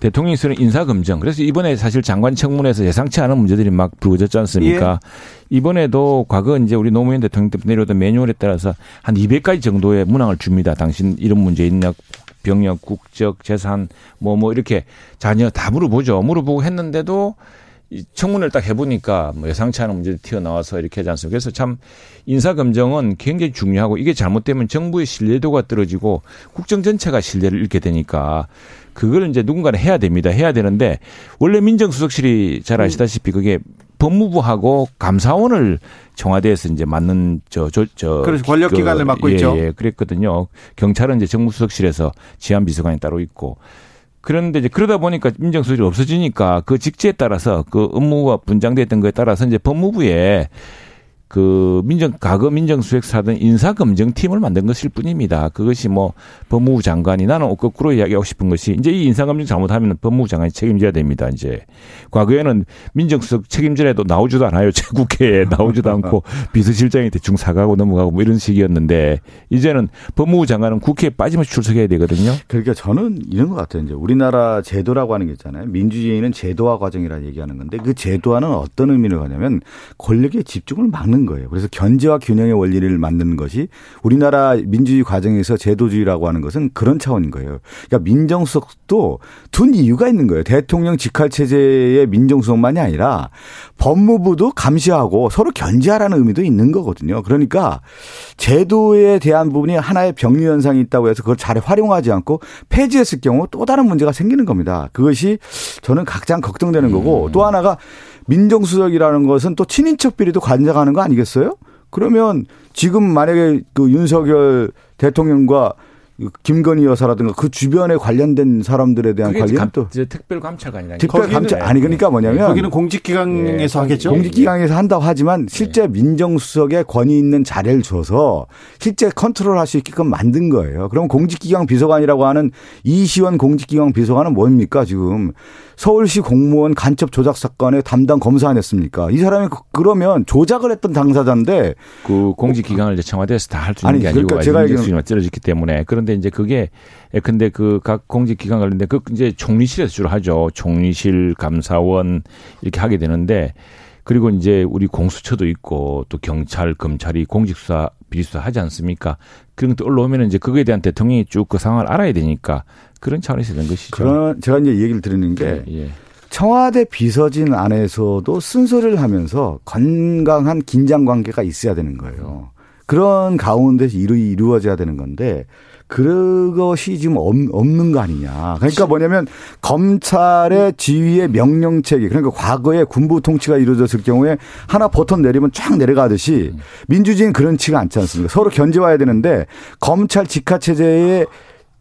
대통령실은 인사검증. 그래서 이번에 사실 장관 청문회에서 예상치 않은 문제들이 막 불거졌지 않습니까? 예. 이번에도 과거 이제 우리 노무현 대통령 때 내려오던 매뉴얼에 따라서 한 200가지 정도의 문항을 줍니다. 당신 이런 문제 있냐? 병력, 국적, 재산, 뭐, 뭐, 이렇게 자녀 다 물어보죠. 물어보고 했는데도 이 청문회를 딱 해보니까 뭐 예상치 않은 문제들이 튀어나와서 이렇게 하지 않습니까? 그래서 참 인사검증은 굉장히 중요하고 이게 잘못되면 정부의 신뢰도가 떨어지고 국정 전체가 신뢰를 잃게 되니까 그걸 이제 누군가는 해야 됩니다. 해야 되는데 원래 민정수석실이 잘 아시다시피 그게 법무부하고 감사원을 청와대에서 이제 맡는 저 저 저 그래서 권력 기관을 맡고 예, 있죠. 예, 그랬거든요. 경찰은 이제 정무수석실에서 지한 비서관이 따로 있고 그런데 이제 그러다 보니까 민정수석이 없어지니까 그 직제에 따라서 그 업무가 분장됐던 거에 따라서 이제 법무부에 그 민정 과거 민정수석사 하던 인사 검증 팀을 만든 것일 뿐입니다. 그것이 뭐 법무부 장관이 나는 거꾸로 이야기하고 싶은 것이 이제 이 인사 검증 잘못하면 법무부 장관이 책임져야 됩니다. 이제 과거에는 민정수석 책임져라도 나오지도 않아요. 제 국회에 나오지도 않고 비서실장이 대충 사가고 넘어가고 뭐 이런 식이었는데 이제는 법무부 장관은 국회에 빠짐없이 출석해야 되거든요. 그러니까 저는 이런 것 같아요. 이제 우리나라 제도라고 하는 게 있잖아요. 민주주의는 제도화 과정이라 얘기하는 건데 그 제도화는 어떤 의미를 가냐면 권력의 집중을 막는 거예요. 그래서 견제와 균형의 원리를 만드는 것이 우리나라 민주주의 과정에서 제도주의라고 하는 것은 그런 차원인 거예요. 그러니까 민정수석도 둔 이유가 있는 거예요. 대통령 직할 체제의 민정수석만이 아니라 법무부도 감시하고 서로 견제하라는 의미도 있는 거거든요. 그러니까 제도에 대한 부분이 하나의 병리 현상이 있다고 해서 그걸 잘 활용하지 않고 폐지했을 경우 또 다른 문제가 생기는 겁니다. 그것이 저는 가장 걱정되는 거고 또 하나가 민정수석이라는 것은 또 친인척 비리도 관장하는 거 아니겠어요? 그러면 지금 만약에 그 윤석열 대통령과 김건희 여사라든가 그 주변에 관련된 사람들에 대한 관련 감, 또 특별 감찰관이라니까. 특별 감찰 아니 그러니까 뭐냐면 거기는 공직기관에서 예. 하겠죠. 공직기관에서 한다고 하지만 실제 민정수석에 권위 있는 자리를 줘서 실제 컨트롤할 수 있게끔 만든 거예요. 그럼 공직기관 비서관이라고 하는 이시원 공직기관 비서관은 뭡니까 지금 서울시 공무원 간첩 조작 사건의 담당 검사 아니었습니까? 이 사람이 그- 그러면 조작을 했던 당사자인데 그 공직 기강을 이제 청와대에서 다 할 수 있는 아니, 게 아니고 그러니까 제가 민정수석만 찌러졌기 때문에 그런데 이제 그게 예, 근데 그 각 공직 기관 관련돼 그 이제 총리실에서 주로 하죠. 총리실, 감사원 이렇게 하게 되는데 그리고 이제 우리 공수처도 있고 또 경찰, 검찰이 공직수사, 비리수사 하지 않습니까? 그런 것도 올라오면 이제 그거에 대한 대통령이 쭉 그 상황을 알아야 되니까 그런 차원에서 된 것이죠. 그런 제가 이제 얘기를 드리는 게 예, 예. 청와대 비서진 안에서도 순서를 하면서 건강한 긴장 관계가 있어야 되는 거예요. 그런 가운데서 이루, 이루어져야 되는 건데 그것이 지금 없- 없는 거 아니냐. 그러니까 뭐냐면 검찰의 지휘의 명령 체계 그러니까 과거에 군부 통치가 이루어졌을 경우에 하나 버튼 내리면 쫙 내려가듯이 민주주의는 그런치가 않지 않습니까? 서로 견제와야 되는데 검찰 직하 체제에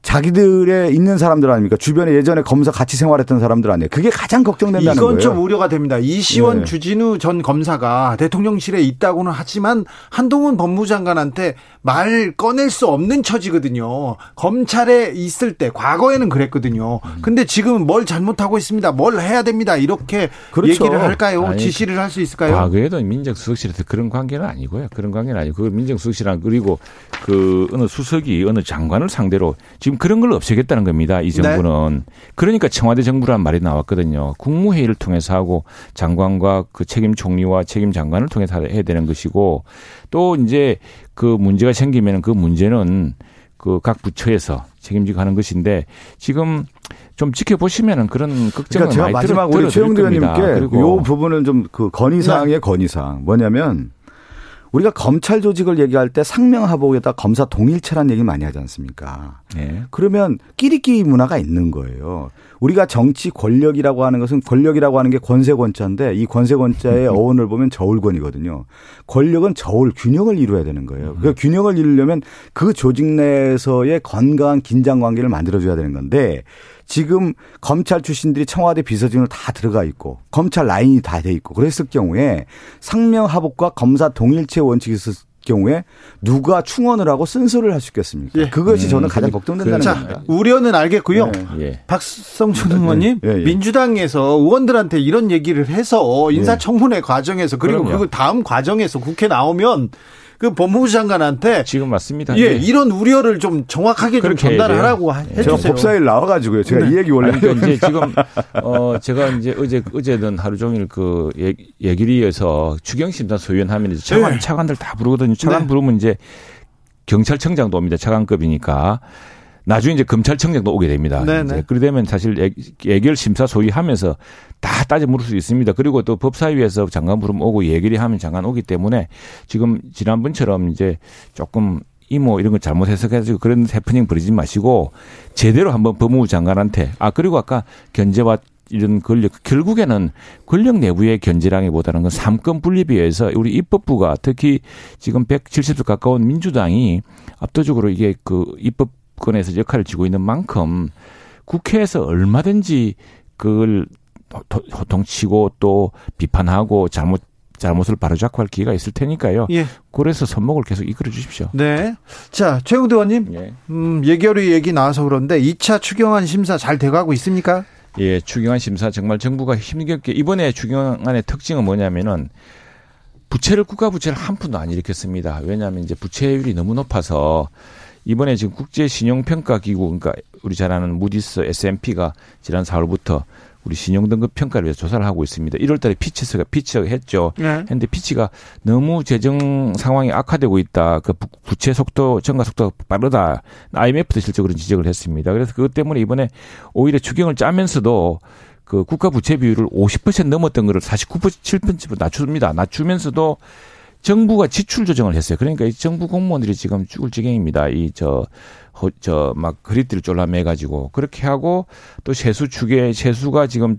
자기들의 있는 사람들 아닙니까? 주변에 예전에 검사 같이 생활했던 사람들 아니에요. 그게 가장 걱정된다는 이건 거예요. 좀 우려가 됩니다. 이시원 네. 주진우 전 검사가 대통령실에 있다고는 하지만 한동훈 법무장관한테 말 꺼낼 수 없는 처지거든요. 검찰에 있을 때 과거에는 그랬거든요. 음. 근데 지금 뭘 잘못하고 있습니다. 뭘 해야 됩니다. 이렇게 그렇죠. 얘기를 할까요? 아니, 지시를 할 수 있을까요? 과거에도 민정수석실에서 그런 관계는 아니고요. 그런 관계는 아니고 그 민정수석실은 그리고 그 어느 수석이 어느 장관을 상대로 지금 그런 걸 없애겠다는 겁니다. 이 정부는. 그러니까 청와대 정부란 말이 나왔거든요. 국무회의를 통해서 하고 장관과 그 책임 총리와 책임 장관을 통해서 해야 되는 것이고 또 이제 그 문제가 생기면 그 문제는 그 각 부처에서 책임지고 하는 것인데 지금 좀 지켜보시면은 그런 걱정을 그러니까 제가 많이 마지막 들어, 우리 최영두. 의원님께 요 부분을 좀그 건의사항의 건의사항 뭐냐면 우리가 검찰 조직을 얘기할 때 상명하복에다 검사 동일체란 얘기 많이 하지 않습니까? 네. 그러면 끼리끼리 문화가 있는 거예요. 우리가 정치 권력이라고 하는 것은 권력이라고 하는 게 권세권자인데 이 권세권자의 어원을 보면 저울권이거든요. 권력은 저울 균형을 이루어야 되는 거예요. 그 균형을 이루려면 그 조직 내에서의 건강한 긴장 관계를 만들어줘야 되는 건데 지금 검찰 출신들이 청와대 비서진으로 다 들어가 있고 검찰 라인이 다 돼 있고 그랬을 경우에 상명하복과 검사 동일체 원칙이 있을 경우에 누가 충원을 하고 쓴소리를 할 수 있겠습니까? 예. 그것이 저는 음, 가장 그- 걱정된다는 자, 겁니다. 우려는 알겠고요. 네. 예. 박성준 의원님, 예, 예. 민주당에서 의원들한테 이런 얘기를 해서 인사청문회 과정에서 그리고. 그 다음 과정에서 국회 나오면 그 법무부 장관한테 지금 맞습니다. 예, 예. 이런 우려를 좀 정확하게 좀 전달하라고. 해주세요. 제가 법사일 나와가지고요. 제가 네. 이 얘기 원래 아니, 그러니까 이제 지금 어 제가 이제 어제 어제는 하루 종일 그 얘- 얘기리에서 추경 심사 소위원 하면 이제 차관 네. 차관들 다 부르거든요. 차관 네. 부르면 이제 경찰청장도 옵니다. 차관급이니까. 나중에 이제 검찰청장도 오게 됩니다. 네, 이제 네. 그러되면 사실 예- 예결 심사 소위 하면서 다 따져 물을 수 있습니다. 그리고 또 법사위에서 장관 부르면 오고 예결위 하면 장관 오기 때문에 지금 지난번처럼 이제 조금 이모 이런 거 잘못 해석해가지고 그런 해프닝 부리지 마시고 제대로 한번 법무부 장관한테 아 그리고 아까 견제와 이런 권력 결국에는 권력 내부의 견제랑이보다는 그 삼권 분립에 의해서 우리 입법부가 특히 지금 170석 가까운 민주당이 압도적으로 이게 그 입법권에서 역할을 지고 있는 만큼 국회에서 얼마든지 그걸 호- 호통치고 또 비판하고 잘못 잘못을 바로잡고 할 기회가 있을 테니까요. 예, 그래서 선목을 계속 이끌어 주십시오. 네. 자, 최형두 의원님, 예. 음, 예결위 얘기 나와서 그런데 2차 추경안 심사 잘 돼가고 있습니까? 예, 추경안 심사 정말 정부가 힘겹게 이번에 추경안의 특징은 뭐냐면은 부채를 국가 부채를 한 푼도 안 일으켰습니다. 왜냐하면 이제 부채율이 너무 높아서 이번에 지금 국제 신용 평가 기구 그러니까 우리 잘 아는 무디스 S&P가 지난 4월부터 우리 신용 등급 평가를 위해서 조사를 하고 있습니다. 1월 달에 피치스가 피치가 했죠. 네. 했는데 피치가 너무 재정 상황이 악화되고 있다. 그 부- 부채 속도 증가 속도가 빠르다. IMF도 실적으로 지적을 했습니다. 그래서 그것 때문에 이번에 오히려 추경을 짜면서도 그 국가 부채 비율을 50% 넘었던 거를 49% 7%로 낮춥니다. 낮추면서도 정부가 지출 조정을 했어요. 그러니까 이 정부 공무원들이 지금 죽을 지경입니다. 이 저 저막 허리띠를 졸라매 가지고 그렇게 하고 또 세수 추계 세수가 지금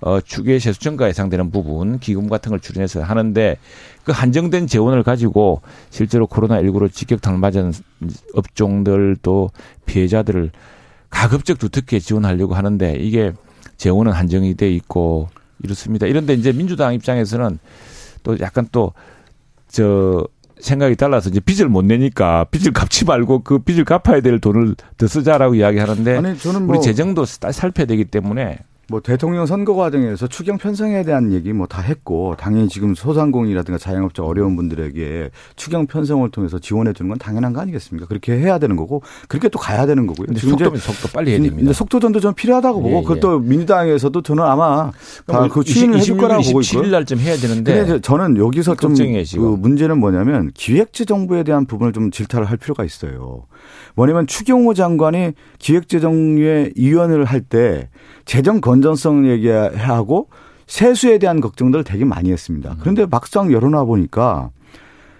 어 추계 세수 증가 예상되는 부분 기금 같은 걸 출연해서 하는데 그 한정된 재원을 가지고 실제로 코로나 19로 직격탄을 맞은 업종들 또 피해자들을 가급적 두텁게 지원하려고 하는데 이게 재원은 한정이 돼 있고 이렇습니다. 이런데 이제 민주당 입장에서는 또 약간 또저 생각이 달라서 이제 빚을 못 내니까 빚을 갚지 말고 그 빚을 갚아야 될 돈을 더 쓰자라고 이야기하는데 아니 저는 뭐 우리 재정도 살- 살펴야 되기 때문에 뭐 대통령 선거 과정에서 추경 편성에 대한 얘기 뭐 다 했고 당연히 지금 소상공인이라든가 자영업자 어려운 분들에게 추경 편성을 통해서 지원해 주는 건 당연한 거 아니겠습니까? 그렇게 해야 되는 거고 그렇게 또 가야 되는 거고요. 근데 속도면 속도 빨리 해야 됩니다. 근데 속도 전도 좀 필요하다고 보고 예, 예. 그것도 민주당에서도 저는 아마 다그 추진을 해줄 거라고 보고 27일 있고요. 날쯤 해야 되는데 저는 여기서 좀 그. 문제는 뭐냐면 기획재정부에 대한 부분을 좀 질타를 할 필요가 있어요. 뭐냐면 추경호 장관이 기획재정위에 위원을 할때 재정 건전성 얘기하고 세수에 대한 걱정들을 되게 많이 했습니다. 음. 그런데 막상 열어놔 보니까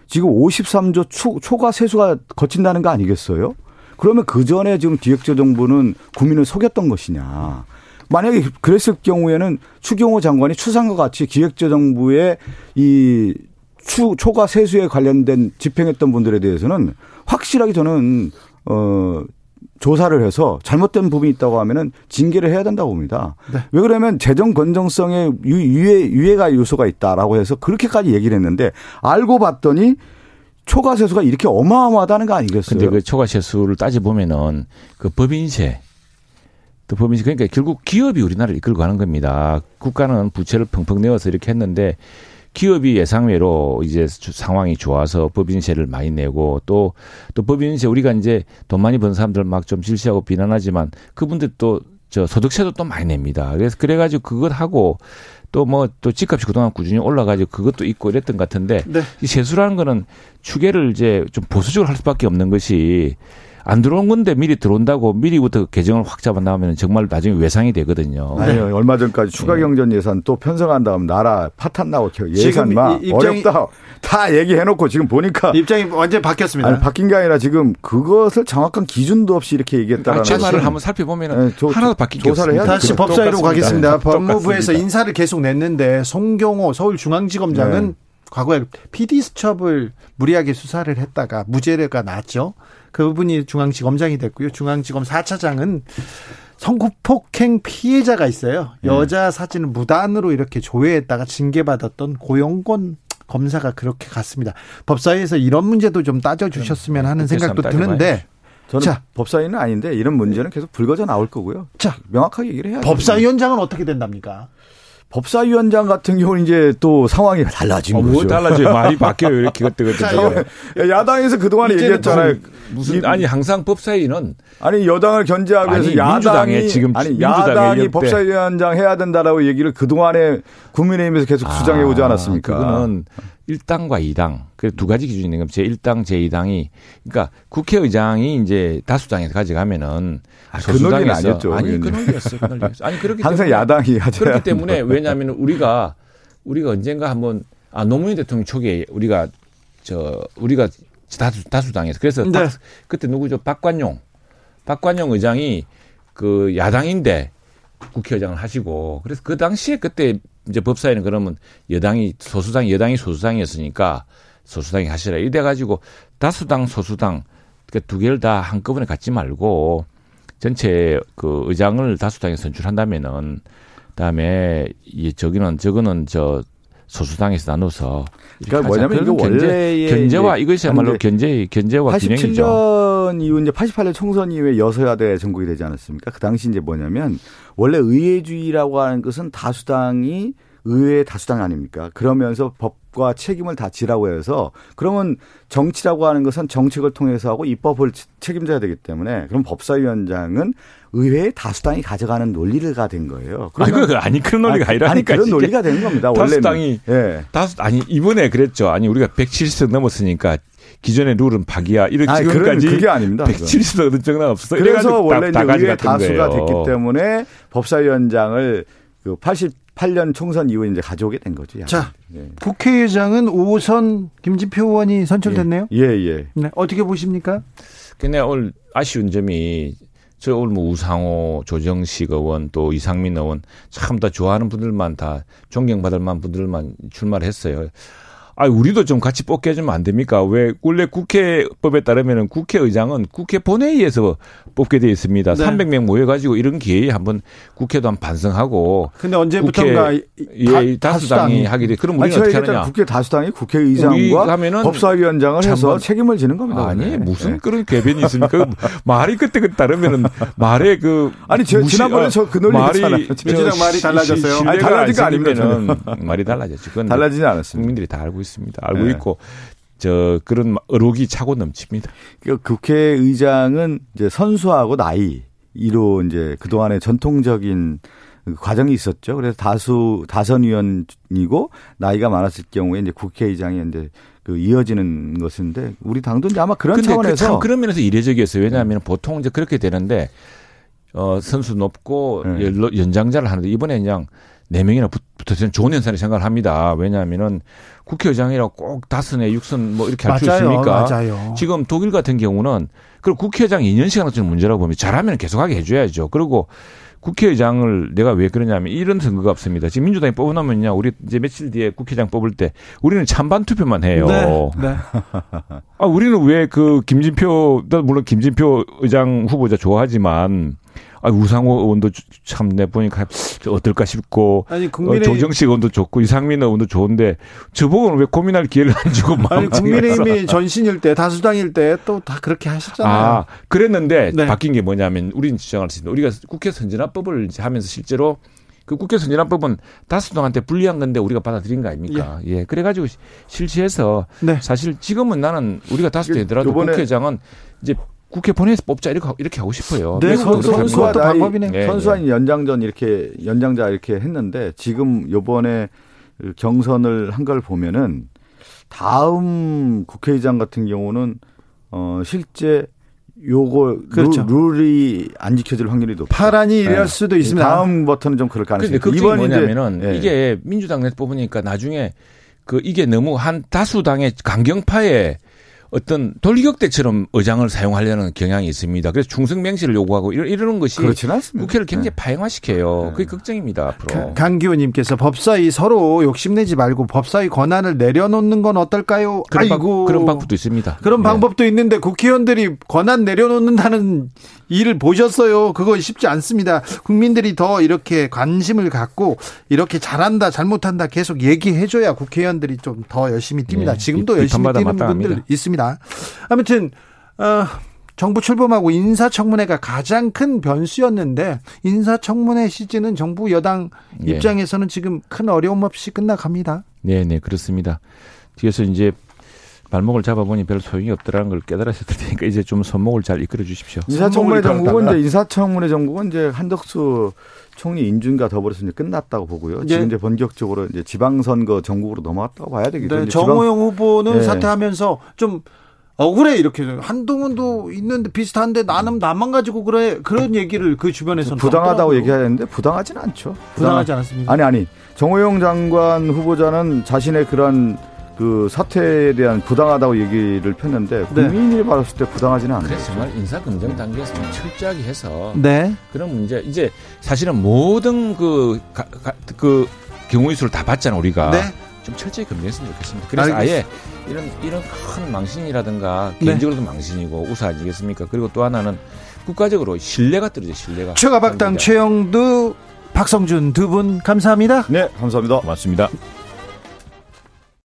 지금 53조 초, 초과 세수가 거친다는 거 아니겠어요? 그러면 그 전에 지금 기획재정부는 국민을 속였던 것이냐. 만약에 그랬을 경우에는 추경호 장관이 추상과 같이 기획재정부의 이 추, 초과 세수에 관련된 집행했던 분들에 대해서는 확실하게 저는 어 조사를 해서 잘못된 부분이 있다고 하면은 징계를 해야 된다고 봅니다. 네. 왜 그러면 재정 건정성에 유- 유예 유예가 요소가 있다라고 해서 그렇게까지 얘기를 했는데 알고 봤더니 초과 세수가 이렇게 어마어마하다는 거 아니겠어요? 근데 그 초과 세수를 따져 보면은 그 법인세 또 법인세 그러니까 결국 기업이 우리나라를 이끌고 가는 겁니다. 국가는 부채를 펑펑 내어서 이렇게 했는데 기업이 예상외로 이제 주- 상황이 좋아서 법인세를 많이 내고 또 또 법인세 우리가 이제 돈 많이 번 사람들 막좀 질시하고 비난하지만 그분들 또 저 소득세도 또 많이 냅니다. 그래서 그래가지고 그것 하고 또 뭐 또 집값이 그동안 꾸준히 올라가지고 그것도 있고 이랬던 것 같은데 네. 이 세수라는 거는 추계를 이제 좀 보수적으로 할 수밖에 없는 것이 안 들어온 건데 미리 들어온다고 미리부터 개정을 확 잡아 나오면 정말 나중에 외상이 되거든요. 아니요. 얼마 전까지 추가 경전 예산 또 편성한 다음 나라 파탄 나고 예산 지금 막 어렵다 다 얘기해 놓고 지금 보니까 입장이 완전히 바뀌었습니다. 아니 바뀐 게 아니라 지금 그것을 정확한 기준도 없이 이렇게 얘기했다라는 아, 제 말을 한번 살펴보면 네, 조- 하나도 바뀐 게 조사를 없습니다. 다시 법사위로. 가겠습니다. 똑같습니다. 법무부에서 인사를 계속 냈는데 송경호 서울중앙지검장은 네. 과거에 PD 수첩을 무리하게 수사를 했다가 무죄가 났죠. 그분이 중앙지검장이 됐고요. 중앙지검 4차장은 성폭행 피해자가 있어요. 네. 여자 사진을 무단으로 이렇게 조회했다가 징계받았던 고영권 검사가 그렇게 갔습니다. 법사위에서 이런 문제도 좀 따져주셨으면 하는 생각도 드는데 저는 자. 법사위는 아닌데 이런 문제는 계속 불거져 나올 거고요. 자 명확하게 얘기를 해야죠. 법사위원장은 어떻게 된답니까? 법사위원장 같은 경우는 이제 또 상황이 달라진 어, 거죠. 뭐 달라져요. 말이 바뀌어요. 이렇게 그때 자, 그때. 이거 야당에서 그동안에 이제는 얘기했잖아요. 무슨 이- 아니 항상 법사위는 아니 여당을 견제하기 위해서 아니, 야당이 민주당에 지금 아니 야당이. 법사위원장 해야 된다라고 얘기를 그동안에 국민의힘에서 계속 주장해 오지 아, 않았습니까? 그거는 1당과 2당. 그두 가지 기준이 있는 겁니다. 제1당, 제2당이 그러니까 국회의장이 이제 다수당에서 가져가면은 아, 그 논리는 아니었죠, 아니 그. 논리였어요. 그 논리였어요. 아니 그렇기 항상 때문에 야당이 하죠. 그렇기 때문에 왜냐하면 우리가 우리가 언젠가 한번 아 노무현 대통령 초기에 우리가 저 우리가 다수 다수당에서 그래서 네. 박- 그때 누구죠 박관용 박관용 의장이 그 야당인데 국회의장을 하시고 그래서 그 당시에 그때 이제 법사위는 그러면 여당이 소수당 여당이 소수당이었으니까 소수당이 하시라. 이래 가지고 다수당 소수당 그두 개를 다 한꺼번에 갖지 말고 전체 그 의장을 다수당에 선출한다면은 그다음에 이 저기는 저거는 저 소수당에서 나눠서 그러니까. 뭐냐면 견제, 원래의 견제와 이것이야말로 견제 견제와 균형이죠. 87년 이후 이제 88년 총선 이후에 여서야대 전국이 되지 않았습니까? 그 당시 이제 뭐냐면 원래 의회주의라고 하는 것은 다수당이 의회 다수당 아닙니까? 그러면서 법 과 책임을 다 지라고 해서 그러면 정치라고 하는 것은 정책을 통해서 하고 입법을 책임져야 되기 때문에 그럼 법사위원장은 의회의 다수당이 가져가는 논리가 된 거예요. 아니, 그 아니 그런 논리가 아니, 아니라니까. 아니, 그런. 논리가 되는 겁니다. 다수당이 예. 다수 아니 이번에 그랬죠. 아니 우리가 170석 넘었으니까 기존의 룰은 파기야. 이렇게 아니, 지금까지 그게 아닙니다. 그건. 170석 얻은 적은 없어. 그래서 원래 다, 이제 다 의회 다수가 거예요. 됐기 때문에 법사위원장을 그 88년 총선 이후에 이제 가져오게 된 거죠. 야당이. 자. 예. 국회의장은 5선 김진표 의원이 선출됐네요. 예, 예. 네, 어떻게 보십니까? 근데 오늘 아쉬운 점이 저 오늘 뭐 우상호, 조정식 의원 또 이상민 의원 참 다 좋아하는 분들만 다 존경받을 만한 분들만 출마를 했어요. 아, 우리도 좀 같이 뽑게 해주면 안 됩니까? 왜 원래 국회법에 따르면은 국회의장은 국회 본회의에서 뽑게 돼 있습니다. 네. 300명 모여가지고 이런 기회에 한번 국회도 한번 반성하고 근데 언제부턴가 예, 다- 다수당이 하게 돼. 그럼 아니, 우리는 저희 어떻게. 하느냐? 국회 다수당이 국회의장과 하면은 법사위원장을 해서 책임을 지는 겁니다. 아니 원래. 무슨 예. 그런 궤변이 있습니까? 그 말이 그때 그 따르면은 말에 그 아니, 저 무시- 지난번에 어, 저그 논리 말이 했잖아요. 저 민주당 말이 시- 달라졌어요? 아니, 달라진 거안 아닙니다, 말이 달라졌지. 그건 달라지지 않았습니다. 국민들이 다 알고 있습니다. 알고 네. 있고 저 그런 의혹이 차고 넘칩니다. 그 국회의장은 이제 선수하고 나이로 이제 그동안의 전통적인 그 과정이 있었죠. 그래서 다수 다선 의원이고 나이가 많았을 경우에 이제 국회의장이 이제 그 이어지는 것인데 우리 당도 이제 아마 그런 그 차원에서 참 그런 면에서 이례적이었어요. 왜냐하면 보통 이제 그렇게 되는데 어 선수 높고 네. 연장자를 하는데 이번에 그냥 네 명이나 붙- 붙어서 좋은 현상이 생각을 합니다. 왜냐하면은 국회의장이라고 꼭 다섯에 육선 뭐 이렇게 할 수 있습니까? 맞아요. 지금 독일 같은 경우는 그리고 국회의장 2년씩 하는 건 문제라고 보면 잘하면 계속하게 해줘야죠. 그리고 국회의장을 내가 왜 그러냐면 이런 선거가 없습니다. 지금 민주당이 뽑아놓으면요. 우리 이제 며칠 뒤에 국회의장 뽑을 때 우리는 찬반 투표만 해요. 네, 네. 아, 우리는 왜 그 김진표, 나 물론 김진표 의장 후보자 좋아하지만, 아, 우상호 의원도 참 내 보니까 어떨까 싶고, 아니 어, 국민의 조정식 의원도 좋고, 이상민 의원도 좋은데, 저보고는 왜 고민할 기회를 안 주고 아니 국민의힘이 전신일 때 다수당일 때 또 다 그렇게 하셨잖아요. 아, 그랬는데 네. 바뀐 게 뭐냐면 우리는 주장할 수 있는 우리가 국회 선진화법을 이제 하면서 실제로 그 국회 선진화법은 다수당한테 불리한 건데 우리가 받아들인 거 아닙니까? 예. 그래가지고 시- 실시해서 네. 사실 지금은 나는 우리가 다수당이더라도 국회의장은 이제 국회 본회의에서 뽑자 이렇게, 하- 이렇게 하고 싶어요. 네, 선수-. 선수와 선수와 그것도 나이 방법이네요. 네, 선수한 연장전 이렇게 연장자 이렇게 했는데 지금 요번에 그 경선을 한 걸 보면은 다음 국회의장 같은 경우는 어 실제 요거 그렇죠. 룰, 룰이 안 지켜질 확률이 높죠. 파란이 이럴 네. 수도 있습니다. 다음부터는 좀 그럴 가능성이 근데 있고. 이번 이제- 뭐냐면은 예. 이게 민주당 내에서 뽑으니까 나중에 그 이게 너무 한 다수당의 강경파의 어떤 돌격대처럼 의장을 사용하려는 경향이 있습니다. 그래서 충성 맹시를 요구하고 이러, 이러는 것이. 국회를 굉장히 네. 파행화시켜요. 네. 그게 걱정입니다. 앞으로. 강기호님께서 법사위 서로 욕심내지 말고 법사위 권한을 내려놓는 건 어떨까요? 그런, 방, 아이고 그런 방법도 있습니다. 그런 네. 방법도 있는데 국회의원들이 권한 내려놓는다는 일을 보셨어요. 그거 쉽지 않습니다. 국민들이 더 이렇게 관심을 갖고 이렇게 잘한다, 잘못한다 계속 얘기해줘야 국회의원들이 좀 더 열심히 뜁니다. 네, 지금도 비- 열심히 뛰는 분들. 있습니다. 아무튼 어, 정부 출범하고 인사청문회가 가장 큰 변수였는데 인사청문회 시즌은 정부 여당 예. 입장에서는 지금 큰 어려움 없이 끝나갑니다. 네, 네, 그렇습니다. 뒤에서 이제 발목을 잡아보니 별 소용이 없더라는 걸 깨달았을 테니까 이제 좀 손목을 잘 이끌어 주십시오. 인사청문회 정국은. 이제 인사청문회 정국은 이제 한덕수 총리 인준과 더불어서 이제 끝났다고 보고요. 예. 지금 이제 본격적으로 이제 지방선거 전국으로 넘어왔다고 봐야 되겠죠. 네, 정호영 후보는 네. 사퇴하면서 좀 억울해 이렇게 한동훈도 있는데 비슷한데 나는 나만 가지고 그래 그런 얘기를 그 주변에서는 부당하다고. 얘기하는데 부당하지는 않죠. 부당하지 않았습니다. 아니 아니 정호영 장관 후보자는 자신의 그런 그 사퇴에 대한 부당하다고 얘기를 폈는데 네. 국민이 봤을 때 부당하지는 않아요. 그래서 정말 인사 검증 단계에서는 철저하게 해서 네. 그런 문제 이제 사실은 모든 그, 가, 가, 그 경우의 수를 다 봤잖아 우리가 네. 좀 철저히 검증했으면 좋겠습니다. 그래서 아예 이런 이런 큰 망신이라든가 네. 개인적으로도 망신이고 우사 아니겠습니까? 그리고 또 하나는 국가적으로 신뢰가 떨어져 신뢰가. 최가박당. 최영두 박성준 두 분 감사합니다. 네, 감사합니다. 고맙습니다.